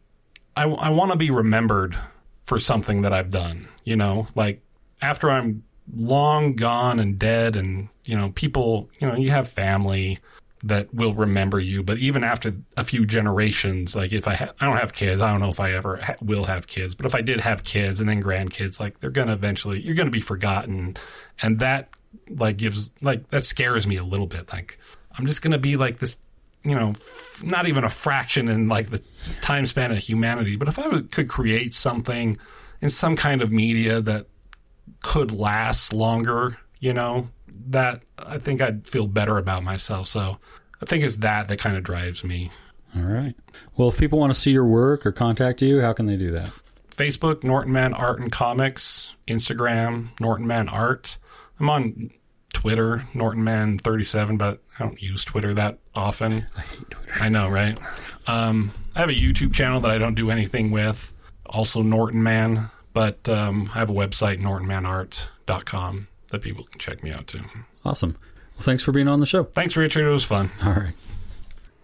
I, I want to be remembered for something that I've done. You know, like after I'm long gone and dead, and you know, people, you know, you have family that will remember you. But even after a few generations, like if I ha- I don't have kids, I don't know if I ever ha- will have kids. But if I did have kids and then grandkids, like they're gonna eventually, you're gonna be forgotten, and that like gives like that scares me a little bit. Like I'm just gonna be like this you know, f- not even a fraction in like the time span of humanity. But if I would, could create something in some kind of media that could last longer, you know, that I think I'd feel better about myself. So I think it's that that kind of drives me. All right. Well, if people want to see your work or contact you, how can they do that? Facebook, Norton Man Art and Comics, Instagram, Norton Man Art. I'm on Twitter, Norton Man 37, but I don't use Twitter that often. I hate Twitter. I know, right? Um, I have a YouTube channel that I don't do anything with, also Norton Man, but um, I have a website, nortonmanart.com, that people can check me out too. Awesome. Well, thanks for being on the show. Thanks, Richard. It was fun. All right.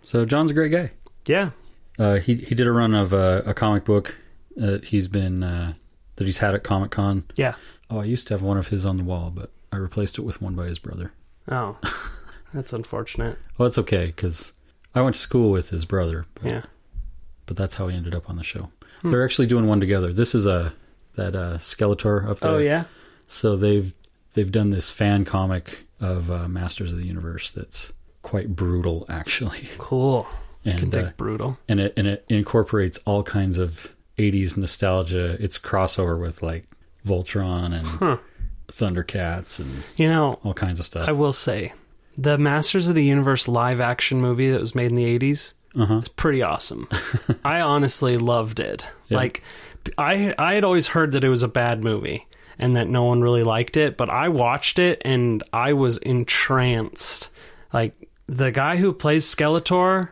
So John's a great guy. Yeah. Uh, he he did a run of uh, a comic book that he's been uh, that he's had at Comic Con. Yeah. Oh, I used to have one of his on the wall, but I replaced it with one by his brother. Oh, that's unfortunate. Well, it's okay because I went to school with his brother. But, Yeah. but that's how he ended up on the show. They're actually doing one together. This is a that uh, Skeletor up there. Oh yeah. So they've they've done this fan comic of uh, Masters of the Universe that's quite brutal, actually, Cool. And uh, brutal. and it and it incorporates all kinds of '80s nostalgia. It's crossover with like Voltron and Huh. Thundercats and You know, all kinds of stuff. I will say, the Masters of the Universe live action movie that was made in the '80s Uh-huh. is pretty awesome. I honestly loved it. Yeah. Like, I I had always heard that it was a bad movie and that no one really liked it, but I watched it and I was entranced. Like the guy who plays Skeletor,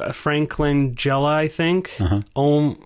uh, Frank Langella, I think. Oh,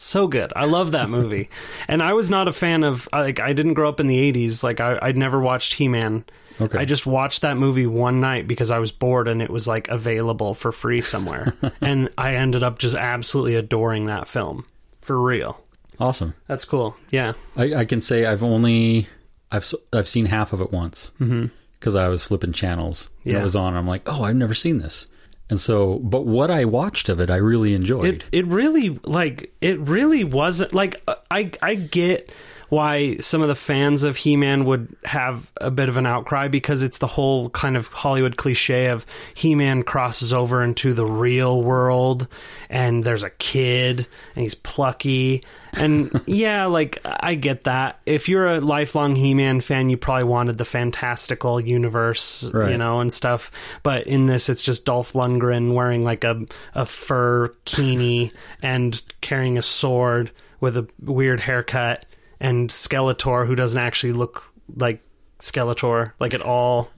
so good. I love that movie. and I was not a fan of like I didn't grow up in the 80s. Like I I'd never watched He-Man. Okay. I just watched that movie one night because I was bored and it was like available for free somewhere. and I ended up just absolutely adoring that film. For real. awesome. That's cool. Yeah. I, I can say I've only I've I've seen half of it once mm-hmm. because I was flipping channels. And Yeah. it was on. I'm like, oh, I've never seen this. And so, but what I watched of it, I really enjoyed. It it really like it really wasn't like I I get why some of the fans of He-Man would have a bit of an outcry because it's the whole kind of Hollywood cliche of He-Man crosses over into the real world and there's a kid and he's plucky. And yeah like I get that. If you're a lifelong He-Man fan you probably wanted the fantastical universe Right. you know and stuff. But in this it's just Dolph Lundgren wearing like a a fur kini and carrying a sword with a weird haircut and Skeletor who doesn't actually look like Skeletor like at all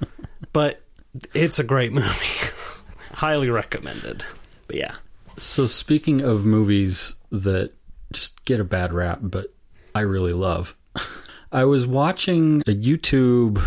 but it's a great movie highly recommended but yeah So speaking of movies that just get a bad rap, but I really love. I was watching a YouTube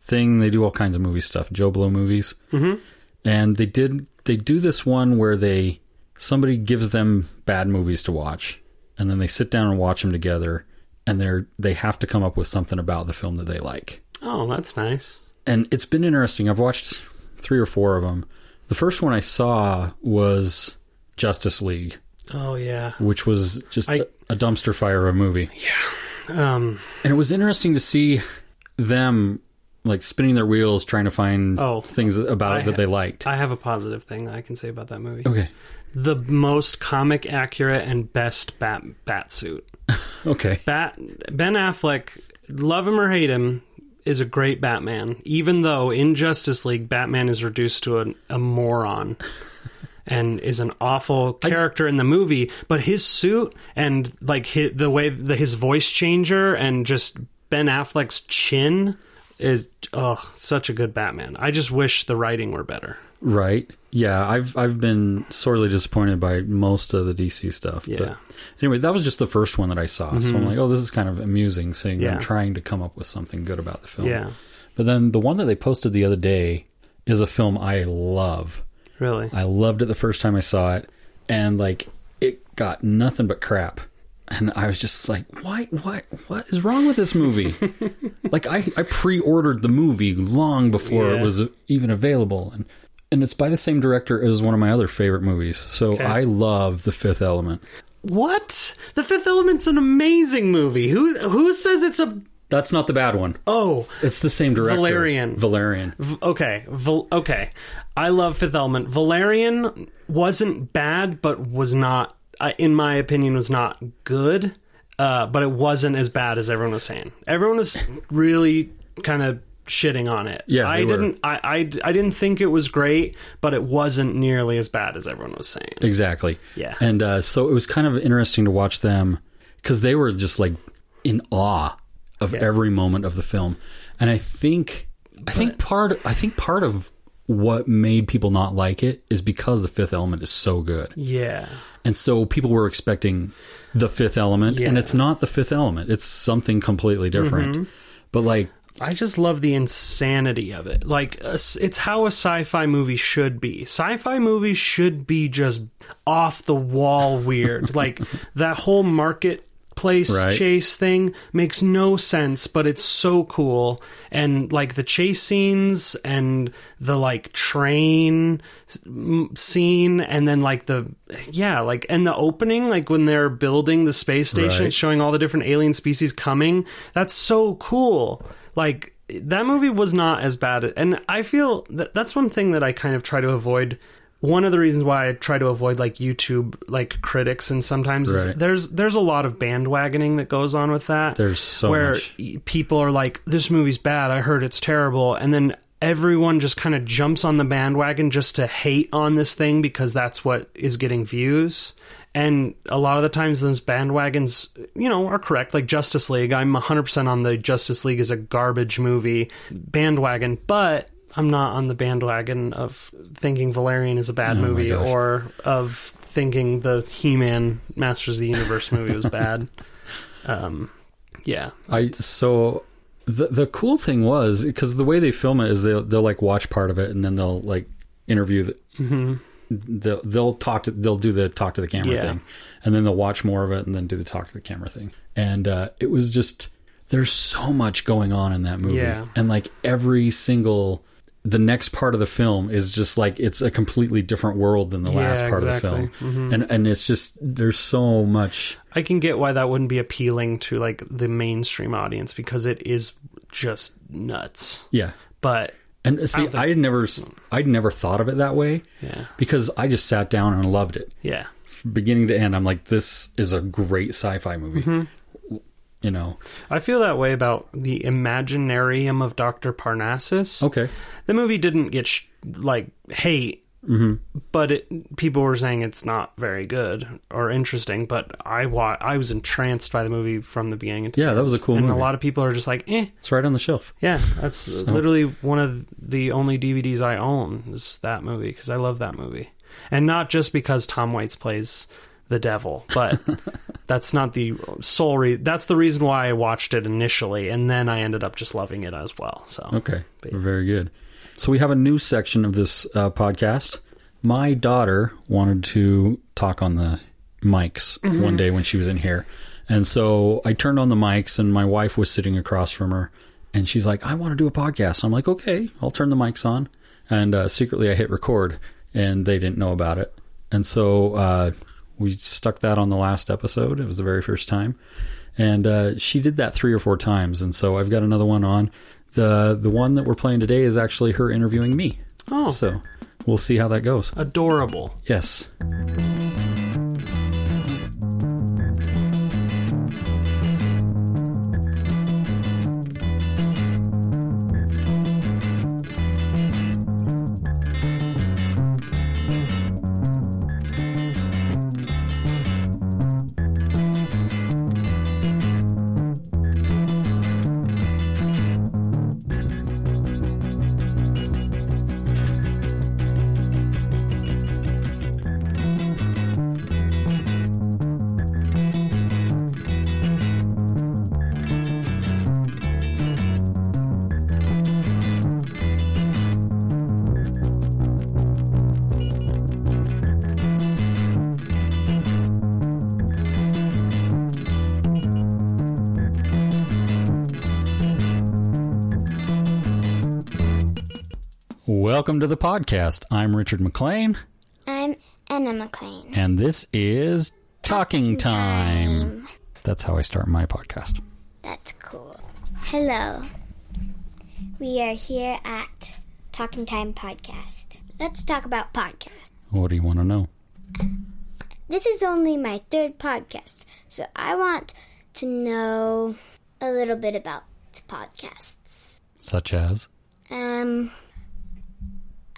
thing. They do all kinds of movie stuff, JoBlo movies, mm-hmm. and they did they do this one where they somebody gives them bad movies to watch, and then they sit down and watch them together, and they're they have to come up with something about the film that they like. Oh, that's nice. And it's been interesting. I've watched three or four of them. The first one I saw was Justice League, Oh yeah. which was just I- a, dumpster fire of a movie. Um. And it was interesting to see them like spinning their wheels trying to find Oh, things about I it that ha- they liked. I have a positive thing I can say about that movie. okay. The most comic accurate and best bat bat suit. Okay. Bat Ben Affleck, love him or hate him, is a great Batman. Even though in Justice League, Batman is reduced to a, a moron and is an awful character in the movie, but his suit and like his, the way the, his voice changer and just Ben Affleck's chin is oh such a good Batman. I just wish the writing were better. Right. Yeah, I've I've been sorely disappointed by most of the DC stuff. Yeah. But anyway, that was just the first one that I saw. So I'm mm-hmm. like, oh, this is kind of amusing seeing Yeah. them trying to come up with something good about the film. Yeah, But then the one that they posted the other day is a film I love. really. I loved it the first time I saw it, and like it got nothing but crap. And I was just like, why, what, what is wrong with this movie? like I, I pre-ordered the movie long before Yeah. it was even available, and and it's by the same director as one of my other favorite movies. So Okay. I love The Fifth Element. What? The Fifth Element's an amazing movie. Who who says it's a That's not the bad one. oh It's the same director, Valerian. Valerian. V- okay, Val- okay. I love Fifth Element. Valerian wasn't bad, but was not, uh, in my opinion, was not good. Uh, but it wasn't as bad as everyone was saying. Everyone was really kind of shitting on it. Yeah, I didn't. I, I I didn't think it was great, but it wasn't nearly as bad as everyone was saying. Exactly. Yeah. And uh, so it was kind of interesting to watch them because they were just like in awe of every moment of the film, and I think I think part I think part of what made people not like it is because the Fifth Element is so good, Yeah. and so people were expecting the Fifth Element, and Yeah. Mm-hmm. it's not the Fifth Element; it's something completely different. But like, I just love the insanity of it. Like, it's how a sci fi movie should be. Sci fi movies should be just off the wall weird. like, that whole marketplace Right. chase thing makes no sense, but it's so cool. And, like, the chase scenes and the, like, train scene, and then, like, the, yeah, like, and the opening, like, when they're building the space station, Right. showing all the different alien species coming. That's so cool. Like that movie was not as bad, and I feel that that's one thing that I kind of try to avoid. One of the reasons why I try to avoid like YouTube like critics and sometimes Right. there's there's a lot of bandwagoning that goes on with that. There's so where much. people are like, "This movie's bad. I heard it's terrible," and then everyone just kind of jumps on the bandwagon just to hate on this thing because that's what is getting views. And a lot of the times, those bandwagons, you know, are correct. Like Justice League, I'm 100% on the Justice League is a garbage movie bandwagon, but I'm not on the bandwagon of thinking Valerian is a bad Oh movie or of thinking the He Man Masters of the Universe movie was bad. Um, yeah. I so the the cool thing was because the way they film it is they'll they'll like watch part of it and then they'll like interview the. Mm-hmm. They'll, they'll talk to they'll do the talk to the camera Yeah. thing and then they'll watch more of it and then do the talk to the camera thing and uh, it was just there's so much going on in that movie Yeah. and like every single the next part of the film is just like it's a completely different world than the Yeah, last part exactly. of the film and and it's just there's so much I can get why that wouldn't be appealing to like the mainstream audience because it is just nuts. yeah But And see, I had never, I'd never thought of it that way yeah, because I just sat down and loved it, yeah. From beginning to end. I'm like, this is a great sci-fi movie. Mm-hmm. You know? I feel that way about the Imaginarium of Doctor Parnassus. Okay. The movie didn't get sh- like hate, Mm-hmm. but it, people were saying it's not very good or interesting. But I wa- I was entranced by the movie from the beginning. Yeah, that was a cool and movie. a lot of people are just like, eh. It's right on the shelf. Yeah, that's literally one of the only DVDs I own is that movie because I love that movie, and not just because Tom Waits plays the devil, but that's not the sole reason. That's the reason why I watched it initially, and then I ended up just loving it as well. So Okay, very good. So we have a new section of this uh, podcast. My daughter wanted to talk on the mics one day when she was in here, and so I turned on the mics, and my wife was sitting across from her, and she's like, "I want to do a podcast." I'm like, "Okay, I'll turn the mics on," and uh, secretly I hit record, and they didn't know about it, and so uh, we stuck that on the last episode. It was the very first time. And uh, she did that three or four times. And so i've got another one on the the one that we're playing today is actually her interviewing me Oh. so we'll see how that goes adorable. yes welcome to the podcast i'm richard mclean I'm Anna McLean. and this is talking time that's how i start my podcast That's cool. Hello. We are here at Talking Time Podcast. Let's talk about podcasts. what do you want to know This is only my third podcast, so I want to know a little bit about podcasts. such as Um,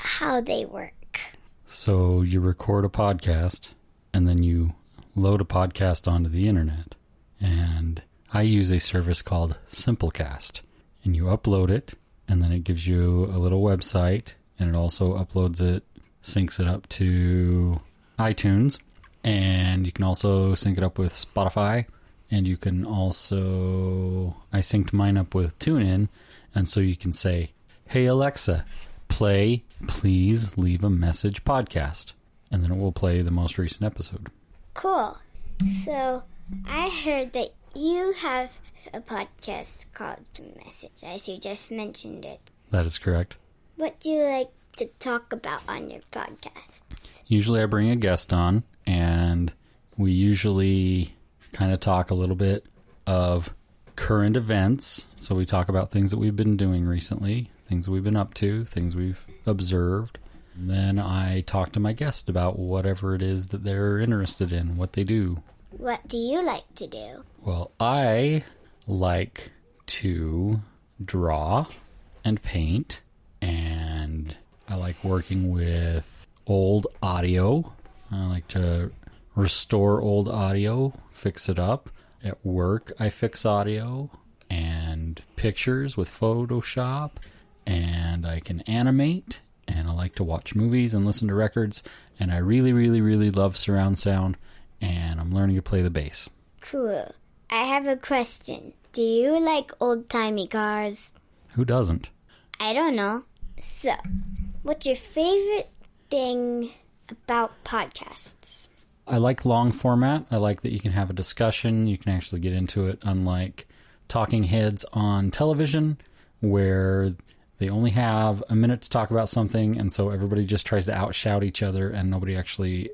how they work. So you record a podcast and then you load a podcast onto the internet. And I use a service called Simplecast. And you upload it and then it gives you a little website and it also uploads it, syncs it up to iTunes. And you can also sync it up with Spotify. And you can also, I synced mine up with TuneIn. And so you can say, Hey Alexa, play Please Leave a Message podcast. And then it will play the most recent episode. Cool. So, I heard that you have a podcast called Message, as you just mentioned it. That is correct. What do you like to talk about on your podcast? Usually I bring a guest on and we usually kind of talk a little bit of current events. So we talk about things that we've been doing recently, things we've been up to, things we've observed. And then I talk to my guest about whatever it is that they're interested in, what they do. What do you like to do? Well, I like to draw and paint, and I like working with old audio. I like to restore old audio, fix it up. At work, I fix audio and pictures with Photoshop, and I can animate, and I like to watch movies and listen to records, and I really, really, really love surround sound, and I'm learning to play the bass. Cool. I have a question. Do you like old timey cars? Who doesn't? I don't know. So, what's your favorite thing about podcasts? I like long format. I like that you can have a discussion. You can actually get into it, unlike talking heads on television, where they only have a minute to talk about something, and so everybody just tries to outshout each other, and nobody actually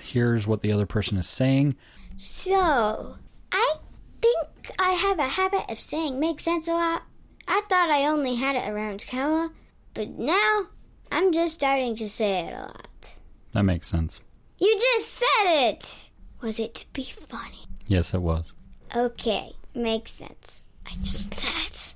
hears what the other person is saying. So, I think I have a habit of saying makes sense a lot. I thought I only had it around Kella, but now I'm just starting to say it a lot. That makes sense. You just said it! Was it to be funny? Yes, it was. Okay, makes sense. I just said it.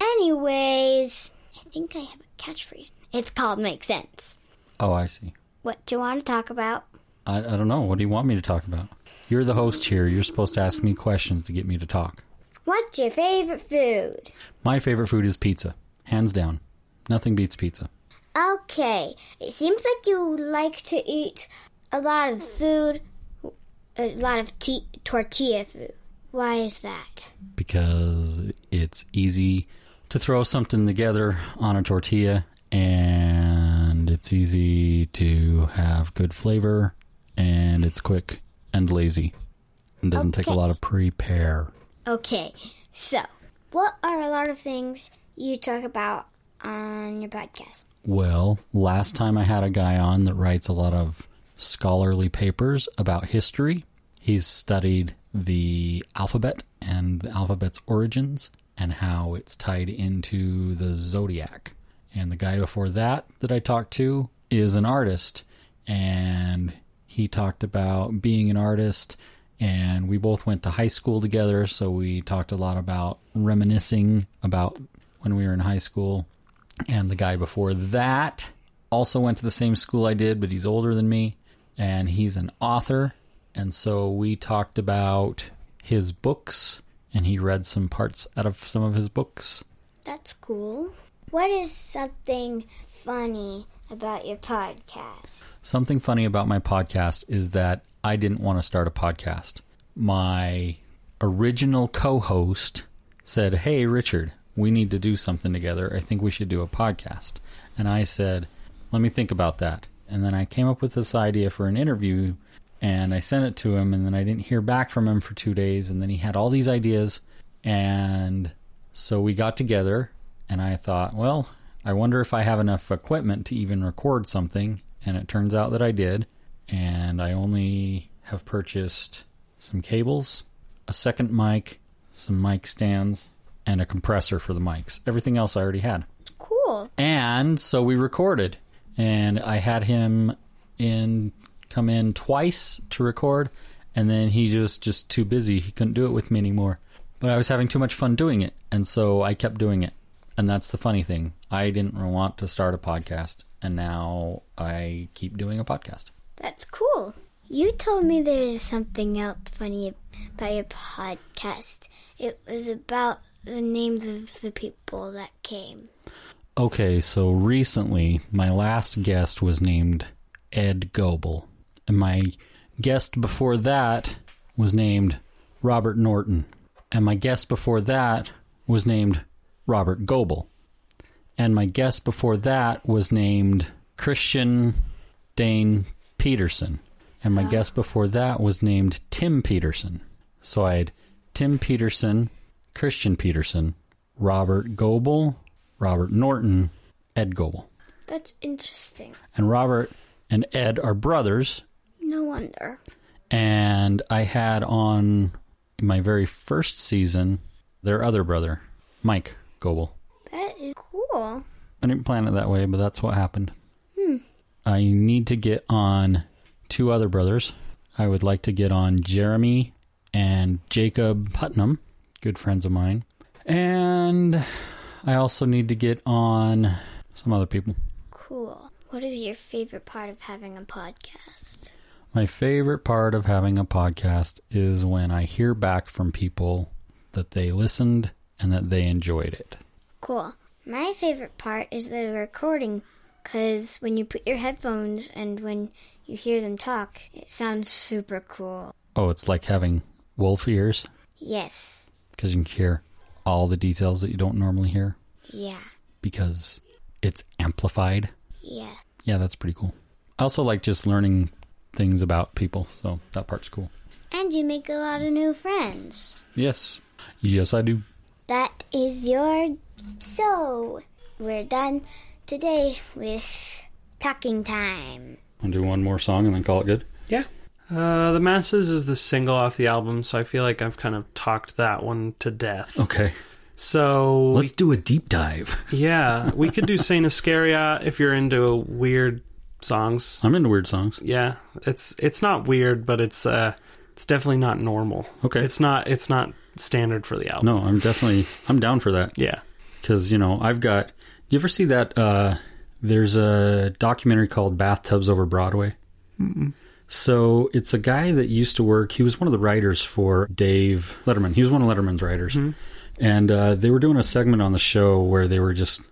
Anyways, I think I have a catchphrase. It's called Make Sense. Oh, I see. What do you want to talk about? I, I don't know. What do you want me to talk about? You're the host here. You're supposed to ask me questions to get me to talk. What's your favorite food? My favorite food is pizza. Hands down. Nothing beats pizza. Okay, it seems like you like to eat a lot of food. a lot of t- tortilla food. Why is that? because it's easy to throw something together on a tortilla and it's easy to have good flavor and it's quick and lazy and doesn't take a lot of prepare. Okay, so what are a lot of things you talk about on your podcast? Well, last time I had a guy on that writes a lot of scholarly papers about history. He's studied the alphabet and the alphabet's origins and how it's tied into the zodiac. And the guy before that that I talked to is an artist and he talked about being an artist and we both went to high school together so we talked a lot about reminiscing about when we were in high school and the guy before that also went to the same school I did, but he's older than me, and he's an author. And so we talked about his books, and he read some parts out of some of his books. That's cool. What is something funny about your podcast? Something funny about my podcast is that I didn't want to start a podcast. My original co host said, Hey, Richard, we need to do something together. I think we should do a podcast. And I said, Let me think about that. And then I came up with this idea for an interview and I sent it to him. And then I didn't hear back from him for two days. And then he had all these ideas. And so we got together and I thought, well, I wonder if I have enough equipment to even record something. And it turns out that I did. And I only have purchased some cables, a second mic, some mic stands, and a compressor for the mics. Everything else I already had. Cool. And so we recorded. And I had him in come in twice to record and then he just just too busy. He couldn't do it with me anymore. But I was having too much fun doing it, and so I kept doing it. And that's the funny thing. I didn't want to start a podcast, and now I keep doing a podcast. That's cool. You told me there's something else funny about your podcast. It was about the names of the people that came. Okay, so recently my last guest was named Ed Goebel, and my guest before that was named Robert Norton, and my guest before that was named Robert Goebel, and my guest before that was named Christian Dane Peterson, and my ah. guest before that was named Tim Peterson. So I had Tim Peterson, Christian Peterson, Robert Goebel, Robert Norton, Ed Goebel. That's interesting. And Robert and Ed are brothers. No wonder. And I had on my very first season their other brother, Mike Goebel. That is cool. I didn't plan it that way, but that's what happened. Hmm. I need to get on two other brothers. I would like to get on Jeremy and Jacob Putnam, good friends of mine. And I also need to get on some other people. Cool. What is your favorite part of having a podcast? My favorite part of having a podcast is when I hear back from people that they listened and that they enjoyed it. Cool. My favorite part is the recording because when you put your headphones and when you hear them talk, it sounds super cool. Oh, it's like having wolf ears Yes. because you can hear all the details that you don't normally hear Yeah. because it's amplified. Yeah. Yeah, that's pretty cool. I also like just learning things about people, so that part's cool. And you make a lot of new friends. Yes. Yes, I do. That is your so we're done today with talking time. I'll do one more song and then call it good. Yeah. Uh, the Masses is the single off the album, so I feel like I've kind of talked that one to death. Okay. So Let's do a deep dive. yeah, we could do Saint Iscariot if you're into a weird songs. I'm into weird songs. Yeah, it's it's not weird, but it's uh it's definitely not normal. Okay. It's not it's not standard for the album. No, I'm definitely I'm down for that. Yeah. because you know I've got. You ever see that? Uh, there's a documentary called Bathtubs Over Broadway. So it's a guy that used to work. He was one of the writers for Dave Letterman. He was one of Letterman's writers, and uh, they were doing a segment on the show where they were just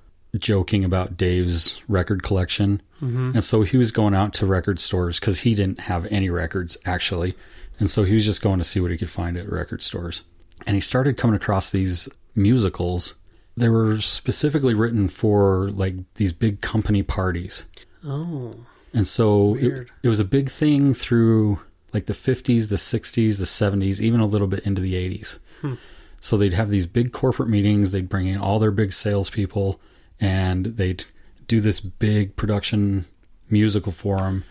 joking about Dave's record collection. Mm-hmm. And so he was going out to record stores because he didn't have any records actually, And so he was just going to see what he could find at record stores. And he started coming across these musicals. They were specifically written for like these big company parties. Oh, And so it, it was a big thing through like the 50s, the 60s, the 70s, even a little bit into the 80s. Hmm. So they'd have these big corporate meetings, they'd bring in all their big salespeople, and they'd do this big production musical for them.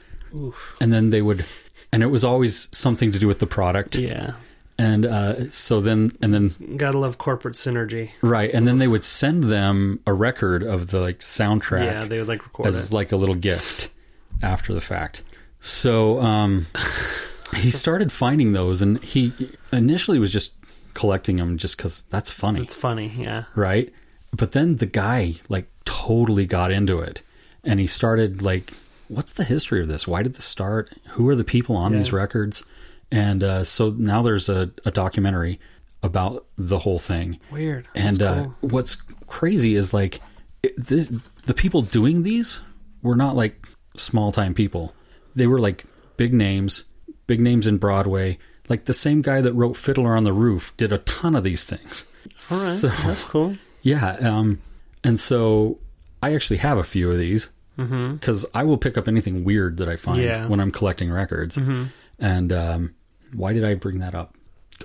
And then they would, and it was always something to do with the product. yeah. And uh, so then, and then Gotta love corporate synergy. Right, and then they would send them a record of the like soundtrack Yeah, they would like record as it. like a little gift after the fact. So um, he started finding those, and he initially was just collecting them just because that's funny, It's funny, yeah. right? But then the guy like totally got into it, and he started like, "What's the history of this? Why did this start? Who are the people on Yeah. these records?" And uh, so now there's a, a documentary about the whole thing. Weird. And uh, cool. what's crazy is like it, this, the people doing these were not like small time people. They were like big names, big names in Broadway. Like the same guy that wrote Fiddler on the Roof did a ton of these things. All right, So that's cool. Yeah, um, and so I actually have a few of these because I will pick up anything weird that I find Mm-hmm. Yeah. when I'm collecting records. And um, why did I bring that up?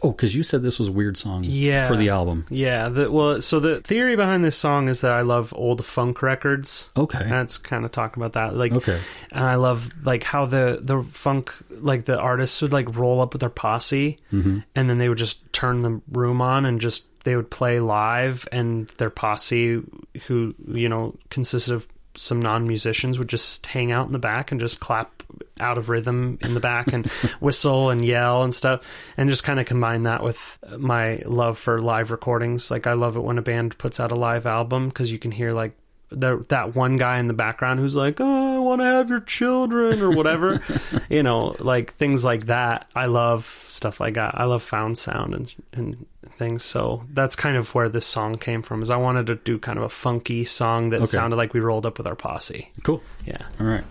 Oh, because you said this was a weird song Yeah. for the album. Yeah, the, well, so the theory behind this song is that I love old funk records. Okay. That's kind of talking about that. Like, Okay. and I love like how the the funk like the artists would like roll up with their posse, Mm-hmm. and then they would just turn the room on and just they would play live, and their posse, who you know consisted of some non musicians, would just hang out in the back and just clap out of rhythm in the back and whistle and yell and stuff, and just kind of combine that with my love for live recordings. Like I love it when a band puts out a live album because you can hear like the, that one guy in the background who's like, "Oh, I want to have your children" or whatever, you know, like things like that. I love stuff like that. I love found sound and and things. So that's kind of where this song came from. Is I wanted to do kind of a funky song that Okay. sounded like we rolled up with our posse. Cool. Yeah. All right.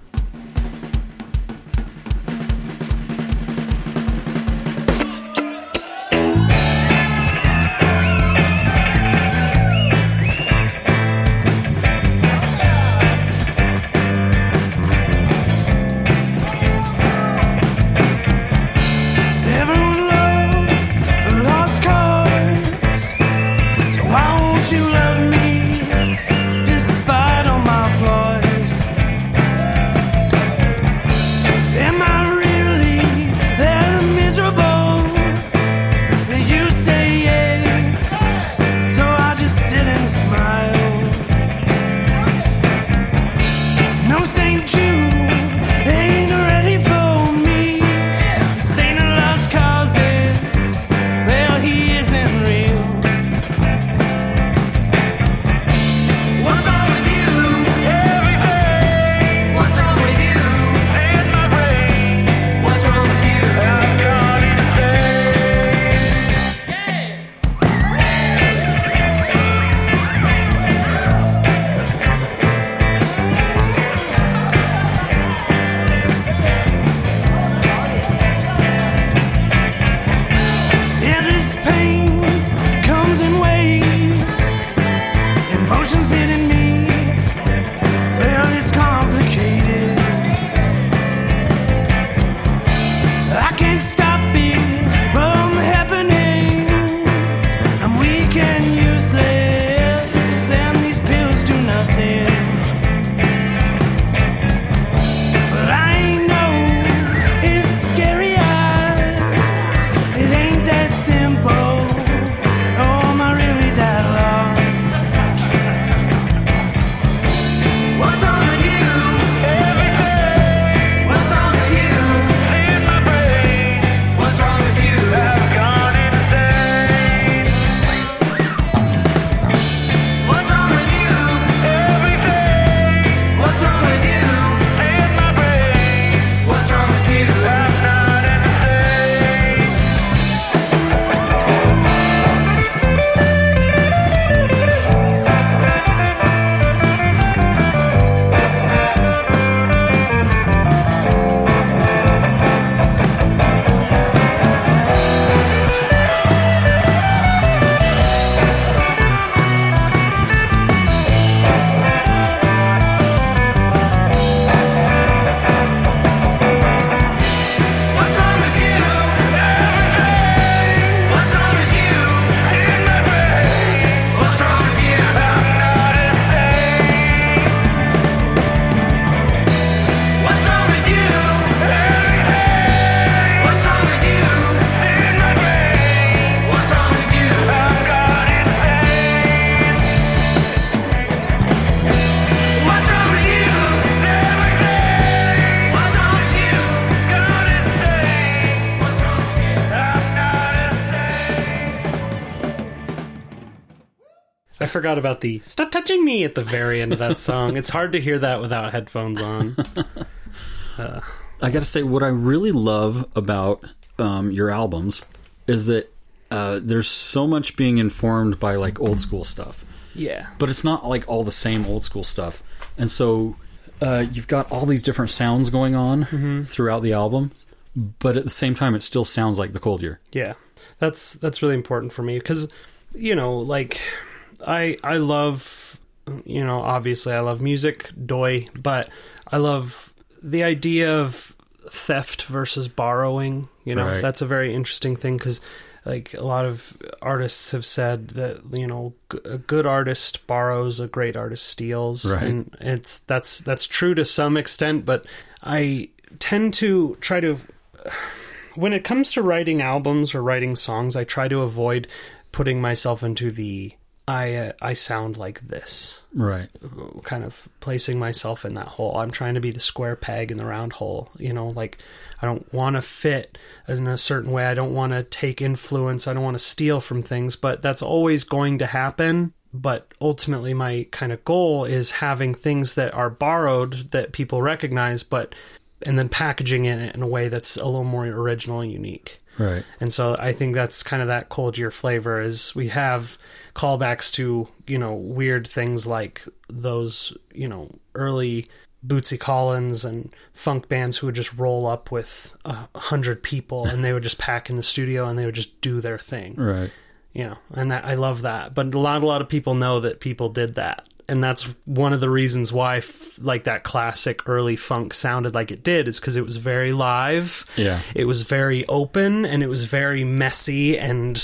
Forgot about the "Stop touching me" at the very end of that song. It's hard to hear that without headphones on. I got to say, what I really love about um, your albums is that uh, there's so much being informed by like old school stuff, Yeah, but it's not like all the same old school stuff. And so uh, you've got all these different sounds going on throughout the album, but at the same time, it still sounds like the Cold Year. yeah. That's that's really important for me because you know, like I I love you know obviously I love music, doy, but I love the idea of theft versus borrowing. You know, Right. that's a very interesting thing because like a lot of artists have said that you know a good artist borrows a great artist steals Right. and it's that's that's true to some extent but i tend to try to when it comes to writing albums or writing songs i try to avoid putting myself into the i uh, i sound like this Right. kind of placing myself in that hole. I'm trying to be the square peg in the round hole. You know, like I don't want to fit in a certain way. I don't want to take influence. I don't want to steal from things, but that's always going to happen. But ultimately, my kind of goal is having things that are borrowed that people recognize, but and then packaging it in a way that's a little more original and unique. Right. And so I think that's kind of that cold year flavor is we have callbacks to, you know, weird things like those, you know, early Bootsy Collins and funk bands who would just roll up with a hundred people and they would just pack in the studio and they would just do their thing, Right. you know, and that, I love that. But a lot, a lot of people know that people did that. And that's one of the reasons why, f- like that classic early funk sounded like it did, is because it was very live Yeah. it was very open and it was very messy and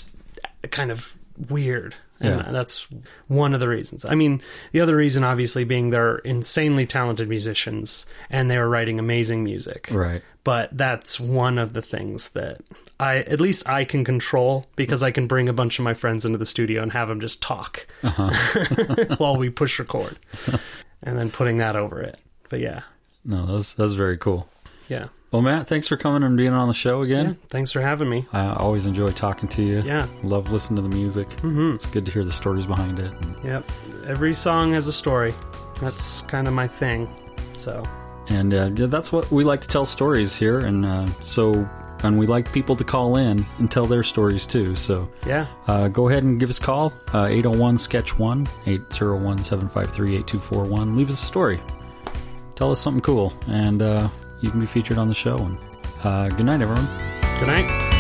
kind of weird. And Yeah. that's one of the reasons. I mean, the other reason, obviously, being they're insanely talented musicians and they were writing amazing music. Right. But that's one of the things that I, at least I can control because I can bring a bunch of my friends into the studio and have them just talk uh-huh. while we push record and then putting that over it. But yeah, No, that's that's very cool. yeah. Well, Matt, thanks for coming and being on the show Yeah. again. Thanks for having me. I always enjoy talking to you. Yeah. Love listening to the music. Mm-hmm. It's good to hear the stories behind it. Yep. Every song has a story. That's kind of my thing. So, And uh, yeah, that's what we like to tell stories here. And uh, so, and we like people to call in and tell their stories too. So yeah. uh, go ahead and give us a call 801 Sketch 1 801 753 8241. Leave us a story. Tell us something cool. And uh, you can be featured on the show. And uh, good night, everyone. Good night.